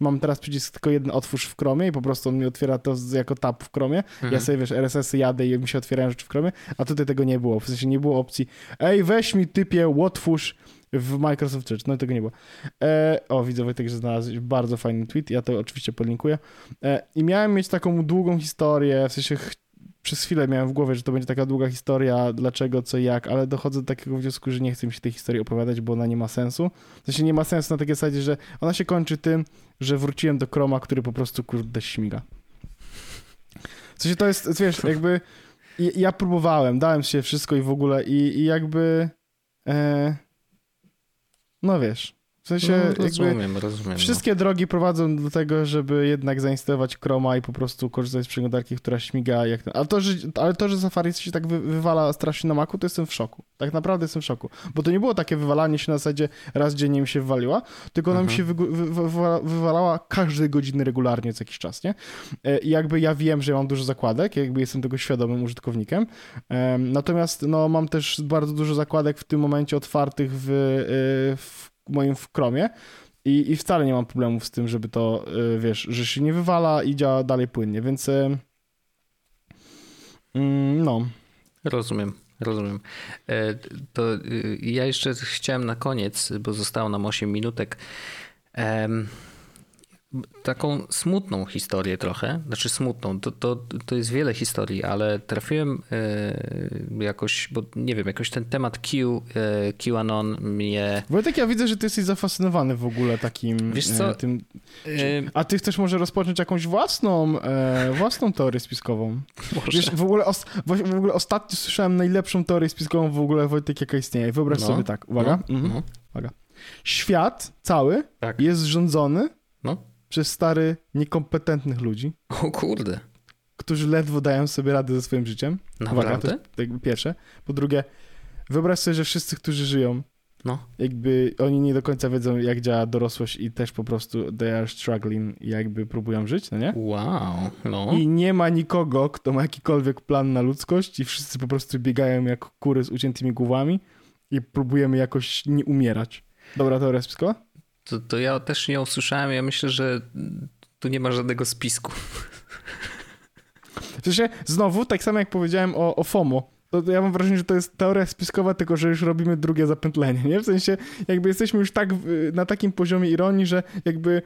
mam teraz przycisk tylko jeden otwórz w Chromie i po prostu on mi otwiera to jako tab w Chromie. Mhm. Ja sobie, wiesz, RSS-y jadę i mi się otwierają rzeczy w Chromie, a tutaj tego nie było. W sensie nie było opcji, ej, weź mi typie, otwórz w Microsoft Church, no tego nie było. E, o, widzę Wojtek, że znalazłeś bardzo fajny tweet, ja to oczywiście podlinkuję. E, I miałem mieć taką długą historię, w sensie przez chwilę miałem w głowie, że to będzie taka długa historia, dlaczego, co, jak, ale dochodzę do takiego wniosku, że nie chcę mi się tej historii opowiadać, bo ona nie ma sensu. W sensie nie ma sensu na takiej zasadzie, że ona się kończy tym, że wróciłem do Chroma, który po prostu kurde śmiga. W sensie to jest, wiesz, jakby ja próbowałem, dałem się wszystko i w ogóle i, i jakby... E, no wiesz, w sensie no, rozumiem, rozumiem. Wszystkie no. drogi prowadzą do tego, żeby jednak zainstalować Chroma i po prostu korzystać z przeglądarki, która śmiga jak. Ale to, że, ale to, że Safari się tak wy, wywala strasznie na Macu, to jestem w szoku. Tak naprawdę jestem w szoku. Bo to nie było takie wywalanie się na zasadzie raz dziennie mi się wywaliła, tylko ona mhm. mi się wy, wy, wywalała każdej godziny regularnie co jakiś czas, nie? E, I jakby ja wiem, że ja mam dużo zakładek, jakby jestem tego świadomym użytkownikiem. Natomiast no, mam też bardzo dużo zakładek w tym momencie otwartych w, e, w moim w Chromie i, i wcale nie mam problemów z tym, żeby to, y, wiesz, że się nie wywala i działa dalej płynnie, więc y, mm, no. Rozumiem. Rozumiem. E, to y, ja jeszcze chciałem na koniec, bo zostało nam 8 minutek taką smutną historię trochę, znaczy smutną, to, to, to jest wiele historii, ale trafiłem e, jakoś, bo nie wiem, jakoś ten temat Q, e, QAnon mnie... Wojtek, ja widzę, że ty jesteś zafascynowany w ogóle takim... Wiesz co? E, tym, a ty chcesz może rozpocząć jakąś własną, własną teorię spiskową? Może. Wiesz, w ogóle, os, w ogóle ostatnio słyszałem najlepszą teorię spiskową w ogóle, Wojtek, jaka istnieje. Wyobraź no. sobie tak, uwaga. No. Mhm. No. uwaga. Świat cały tak. jest rządzony no przez stary, niekompetentnych ludzi. O kurde. Którzy ledwo dają sobie radę ze swoim życiem. Naprawdę? Uwaga, to jest jakby pierwsze. Po drugie, wyobraź sobie, że wszyscy, którzy żyją, no. jakby oni nie do końca wiedzą, jak działa dorosłość i też po prostu they are struggling i jakby próbują żyć, no nie? Wow, no. I nie ma nikogo, kto ma jakikolwiek plan na ludzkość i wszyscy po prostu biegają jak kury z uciętymi głowami i próbujemy jakoś nie umierać. Dobra teoria spiskowa? To, to ja też nie usłyszałem. Ja myślę, że tu nie ma żadnego spisku. W sensie, znowu, tak samo jak powiedziałem o, o FOMO, to ja mam wrażenie, że to jest teoria spiskowa, tylko że już robimy drugie zapętlenie, nie? W sensie, jakby jesteśmy już tak na takim poziomie ironii, że jakby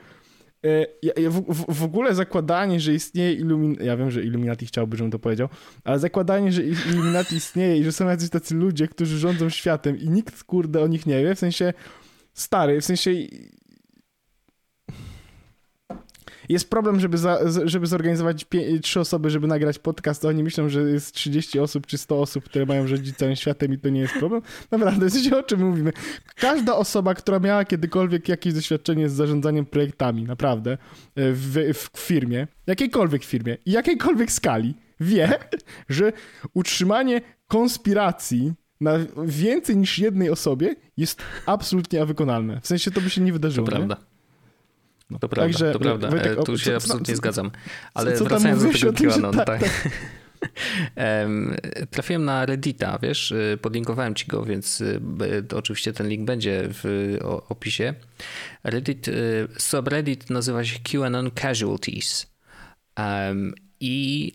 e, w, w, w, ogóle zakładanie, że istnieje Illuminati, ja wiem, że Illuminati chciałby, żebym to powiedział, ale zakładanie, że Illuminati istnieje i że są jacyś tacy ludzie, którzy rządzą światem i nikt, kurde, o nich nie wie, w sensie stary, w sensie jest problem, żeby, za, żeby zorganizować trzy osoby, żeby nagrać podcast, oni myślą, że jest 30 osób czy 100 osób, które mają rządzić całym światem i to nie jest problem. Naprawdę, <laughs> wiecie o czym mówimy. Każda osoba, która miała kiedykolwiek jakieś doświadczenie z zarządzaniem projektami, naprawdę, w, w firmie, jakiejkolwiek firmie i jakiejkolwiek skali, wie, <laughs> że utrzymanie konspiracji na więcej niż jednej osobie jest absolutnie wykonalne. W sensie to by się nie wydarzyło. To prawda. No, to prawda, Także, to prawda. Wojtek, o, tu się co, absolutnie co, zgadzam. Ale co, wracając do tego QAnon, tak. tak. <laughs> Trafiłem na Reddita, wiesz, y, podlinkowałem ci go, więc y, oczywiście ten link będzie w opisie. Reddit, y, subreddit nazywa się QAnon Casualties. I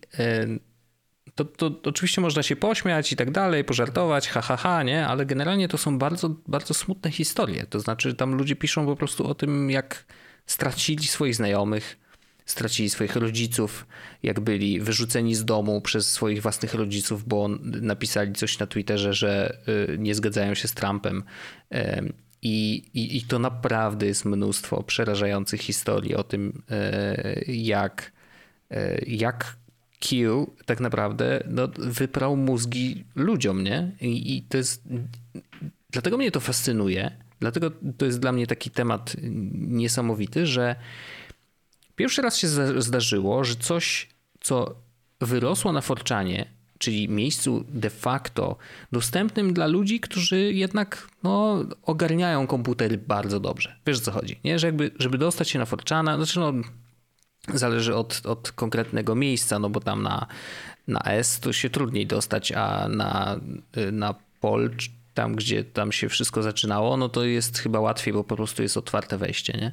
to, to, oczywiście można się pośmiać i tak dalej, pożartować, ha, ha, ha, nie? Ale generalnie to są bardzo, bardzo smutne historie. To znaczy, tam ludzie piszą po prostu o tym, jak stracili swoich znajomych, stracili swoich rodziców, jak byli wyrzuceni z domu przez swoich własnych rodziców, bo napisali coś na Twitterze, że y, nie zgadzają się z Trumpem. I, i, I to naprawdę jest mnóstwo przerażających historii o tym, y, jak, y, jak Q tak naprawdę no, wyprał mózgi ludziom, nie? I, I, to jest. Dlatego mnie to fascynuje. Dlatego to jest dla mnie taki temat niesamowity, że pierwszy raz się zdarzyło, że coś, co wyrosło na Forczanie, czyli miejscu de facto dostępnym dla ludzi, którzy jednak no, ogarniają komputery bardzo dobrze. Wiesz o co chodzi, nie? Że jakby, żeby dostać się na Forczana, znaczy no, zależy od, od konkretnego miejsca, no bo tam na, na S to się trudniej dostać, a na, na Pol, tam gdzie tam się wszystko zaczynało, no to jest chyba łatwiej, bo po prostu jest otwarte wejście, nie?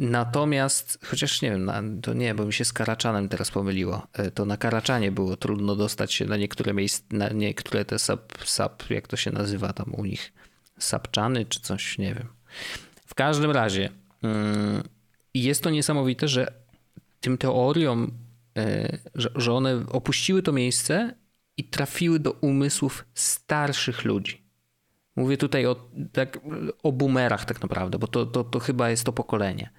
Natomiast, chociaż nie wiem, to nie, bo mi się z Karaczanem teraz pomyliło. E, to na Karaczanie było trudno dostać się na niektóre miejsca, na niektóre te sub, sub, jak to się nazywa tam u nich, sapczany czy coś, nie wiem. W każdym razie, mm, i jest to niesamowite, że tym teoriom, e, że one opuściły to miejsce i trafiły do umysłów starszych ludzi. Mówię tutaj o, tak, o boomerach tak naprawdę, bo to, to, to chyba jest to pokolenie,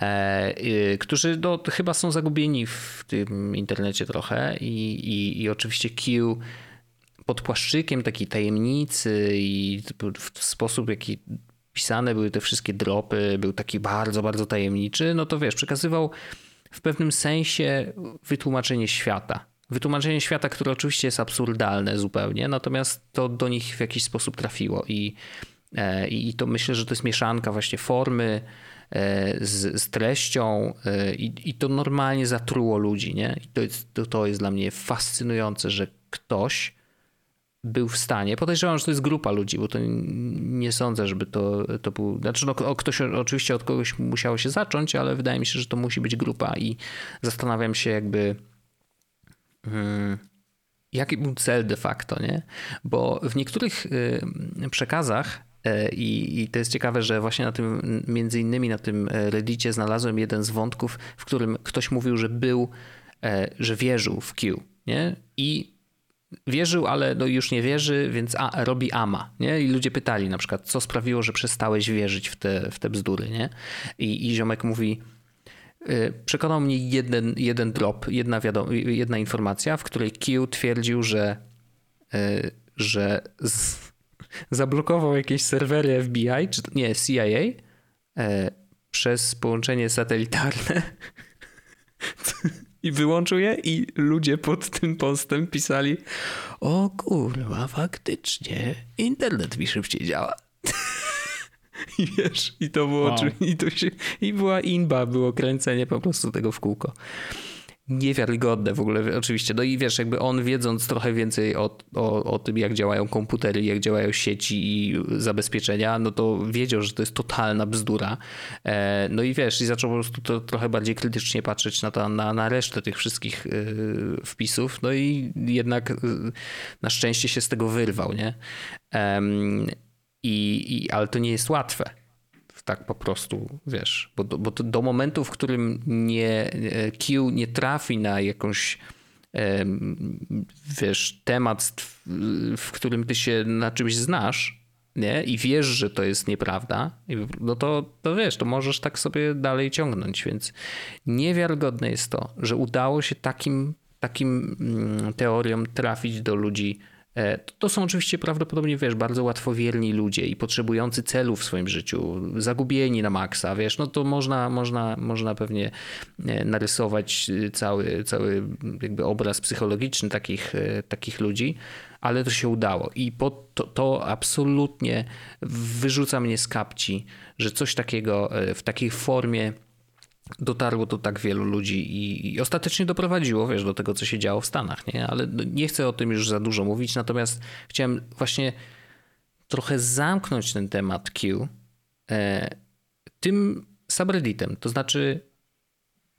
e, y, którzy no, chyba są zagubieni w tym internecie trochę i, i, i oczywiście Q pod płaszczykiem takiej tajemnicy i w sposób, jaki pisane były te wszystkie dropy, był taki bardzo, bardzo tajemniczy, no to wiesz, przekazywał w pewnym sensie wytłumaczenie świata. Wytłumaczenie świata, które oczywiście jest absurdalne zupełnie, natomiast to do nich w jakiś sposób trafiło i, e, i to myślę, że to jest mieszanka właśnie formy e, z, z treścią e, i, i to normalnie zatruło ludzi, nie? I to jest, to, to jest dla mnie fascynujące, że ktoś był w stanie. Podejrzewam, że to jest grupa ludzi, bo to nie sądzę, żeby to, to był. Znaczy, no, ktoś oczywiście od kogoś musiało się zacząć, ale wydaje mi się, że to musi być grupa i zastanawiam się, jakby. Hmm, jaki był cel de facto, nie? Bo w niektórych y, przekazach y, i, I, to jest ciekawe, że właśnie na tym, między innymi na tym Reddicie znalazłem jeden z wątków, w którym ktoś mówił, że był, e, że wierzył w Q, nie? I wierzył, ale no już nie wierzy, więc a, robi ama. Nie? I ludzie pytali na przykład, co sprawiło, że przestałeś wierzyć w te, w te bzdury. Nie? I, I ziomek mówi, y, przekonał mnie jeden, jeden drop, jedna, wiadom, jedna informacja, w której Q twierdził, że, y, że z, <laughs> zablokował jakieś serwery FBI, czy nie, CIA y, przez połączenie satelitarne <laughs> i wyłączył je i ludzie pod tym postem pisali o kurwa, faktycznie internet mi szybciej działa. <laughs> I wiesz, i to było, wow. i, to się, i była inba, było kręcenie po prostu tego w kółko niewiarygodne w ogóle oczywiście. No i wiesz, jakby on wiedząc trochę więcej o, o, o tym, jak działają komputery, jak działają sieci i zabezpieczenia, no to wiedział, że to jest totalna bzdura. E, no i wiesz, i zaczął po prostu to trochę bardziej krytycznie patrzeć na, to, na, na resztę tych wszystkich e, wpisów. No i jednak e, na szczęście się z tego wyrwał, nie? I, i, ale to nie jest łatwe tak po prostu, wiesz, bo, bo do momentu, w którym nie, Q nie trafi na jakąś wiesz, temat, w którym ty się na czymś znasz, nie? i wiesz, że to jest nieprawda, no to, to wiesz, to możesz tak sobie dalej ciągnąć. Więc niewiarygodne jest to, że udało się takim, takim mm, teoriom trafić do ludzi. E, to są oczywiście prawdopodobnie, wiesz, bardzo łatwowierni ludzie i potrzebujący celu w swoim życiu, zagubieni na maksa, wiesz, no to można, można, można pewnie e, narysować cały, cały jakby obraz psychologiczny takich, e, takich ludzi, ale to się udało. I to, to absolutnie wyrzuca mnie z kapci, że coś takiego e, w takiej formie dotarło do tak wielu ludzi i, i, ostatecznie doprowadziło, wiesz, do tego, co się działo w Stanach, nie? Ale nie chcę o tym już za dużo mówić, natomiast chciałem właśnie trochę zamknąć ten temat Q e, tym subredditem, to znaczy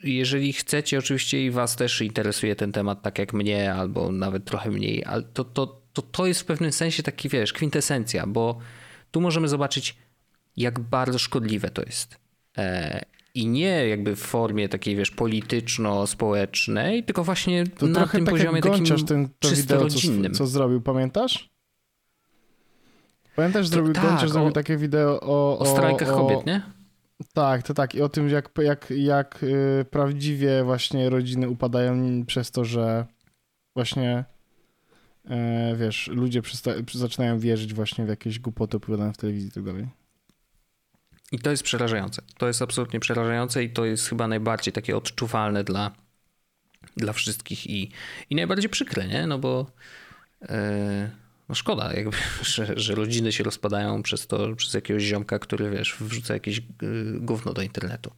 jeżeli chcecie, oczywiście i was też interesuje ten temat tak jak mnie, albo nawet trochę mniej, ale to, to, to, to jest w pewnym sensie taki, wiesz, kwintesencja, bo tu możemy zobaczyć, jak bardzo szkodliwe to jest. E, I nie jakby w formie takiej, wiesz, polityczno-społecznej, tylko właśnie to na tym tak poziomie takim ten, to wideo, rodzinnym. Co, co zrobił, pamiętasz? Pamiętasz, zrobił, tak, Gonciarz zrobił takie wideo o... O strajkach o, kobiet, nie? Tak, to tak. I o tym, jak, jak, jak y, prawdziwie właśnie rodziny upadają przez to, że właśnie y, wiesz, ludzie zaczynają wierzyć właśnie w jakieś głupoty opowiadane w telewizji i tak dalej. I to jest przerażające. To jest absolutnie przerażające i to jest chyba najbardziej takie odczuwalne dla, dla wszystkich i, i najbardziej przykre, nie? No bo... Yy no szkoda, jakby, <laughs> że, że rodziny się rozpadają przez to, przez jakiegoś ziomka, który wiesz, wrzuca jakieś y, gówno do internetu.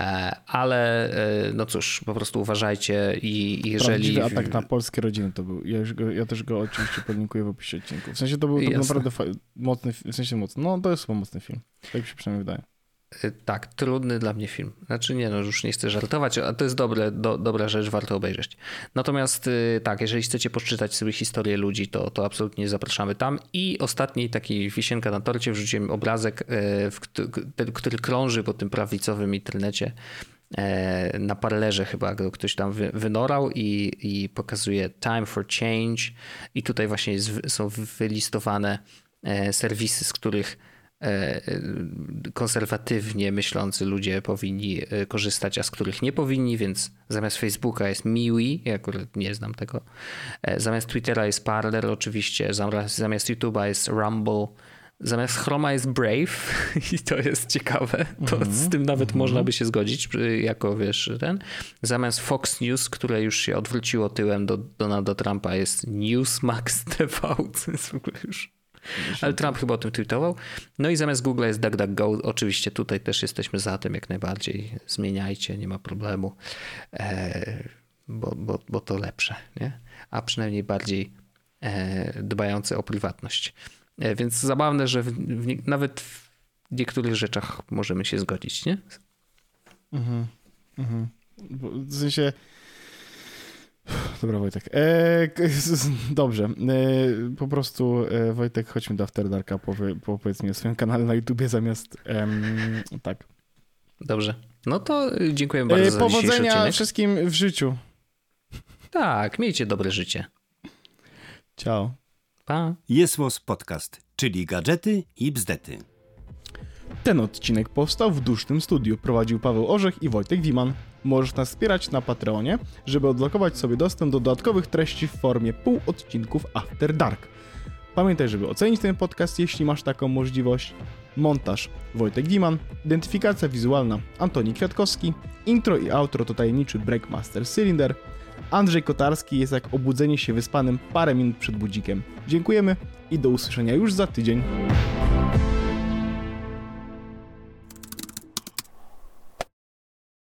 E, ale e, no cóż, po prostu uważajcie i, jeżeli... Prawdziwy atak na polskie rodziny to był. Ja, go, ja też go oczywiście podlinkuję w opisie odcinku. W sensie to był to naprawdę mocny, w sensie mocny, no to jest chyba mocny film. Tak mi się przynajmniej wydaje. Y, tak, trudny dla mnie film. Znaczy nie, no już nie chcę żartować, a to jest dobre, do, dobra rzecz, warto obejrzeć. Natomiast y, tak, jeżeli chcecie poczytać sobie historię ludzi, to, to absolutnie zapraszamy tam. I ostatni taki wisienka na torcie wrzuciłem obrazek, y, w, który krąży po tym prawicowym internecie. Na parlerze chyba go ktoś tam wynorał i, i pokazuje Time for Change. I tutaj właśnie jest, są wylistowane serwisy, z których konserwatywnie myślący ludzie powinni e, korzystać, a z których nie powinni, więc zamiast Facebooka jest Miwi, ja akurat nie znam tego, e, zamiast Twittera jest Parler oczywiście, zamiast YouTube'a jest Rumble, zamiast Chroma jest Brave <laughs> i to jest ciekawe, to mm -hmm. z tym nawet mm -hmm. można by się zgodzić, jako wiesz, ten. Zamiast Fox News, które już się odwróciło tyłem do Donalda Trumpa jest Newsmax TV, co jest w ogóle już ale Trump chyba o tym tweetował. No i zamiast Google jest DuckDuckGo. Oczywiście tutaj też jesteśmy za tym jak najbardziej. Zmieniajcie, nie ma problemu, e, bo, bo, bo to lepsze, nie? a przynajmniej bardziej e, dbające o prywatność. E, więc zabawne, że w, w, nawet w niektórych rzeczach możemy się zgodzić, nie? Mhm. Mhm. W sensie <sighs> Dobra, Wojtek. E, <laughs> dobrze. E, po prostu, e, Wojtek, chodźmy do After Darka. Powie, powiedz mi o swoim kanale na YouTubie zamiast. tak. Dobrze. No to dziękuję bardzo e, za Powodzenia wszystkim w życiu. Tak, miejcie dobre życie. Ciao. Pa. Jest Podcast, czyli gadżety i bzdety. Ten odcinek powstał w dusznym studiu. Prowadził Paweł Orzech i Wojtek Wiman. Możesz nas wspierać na Patreonie, żeby odblokować sobie dostęp do dodatkowych treści w formie pół odcinków After Dark. Pamiętaj, żeby ocenić ten podcast, jeśli masz taką możliwość. Montaż Wojtek Wiman, identyfikacja wizualna Antoni Kwiatkowski, intro i outro to tajemniczy Breakmaster Cylinder, Andrzej Kotarski jest jak obudzenie się wyspanym parę minut przed budzikiem. Dziękujemy i do usłyszenia już za tydzień.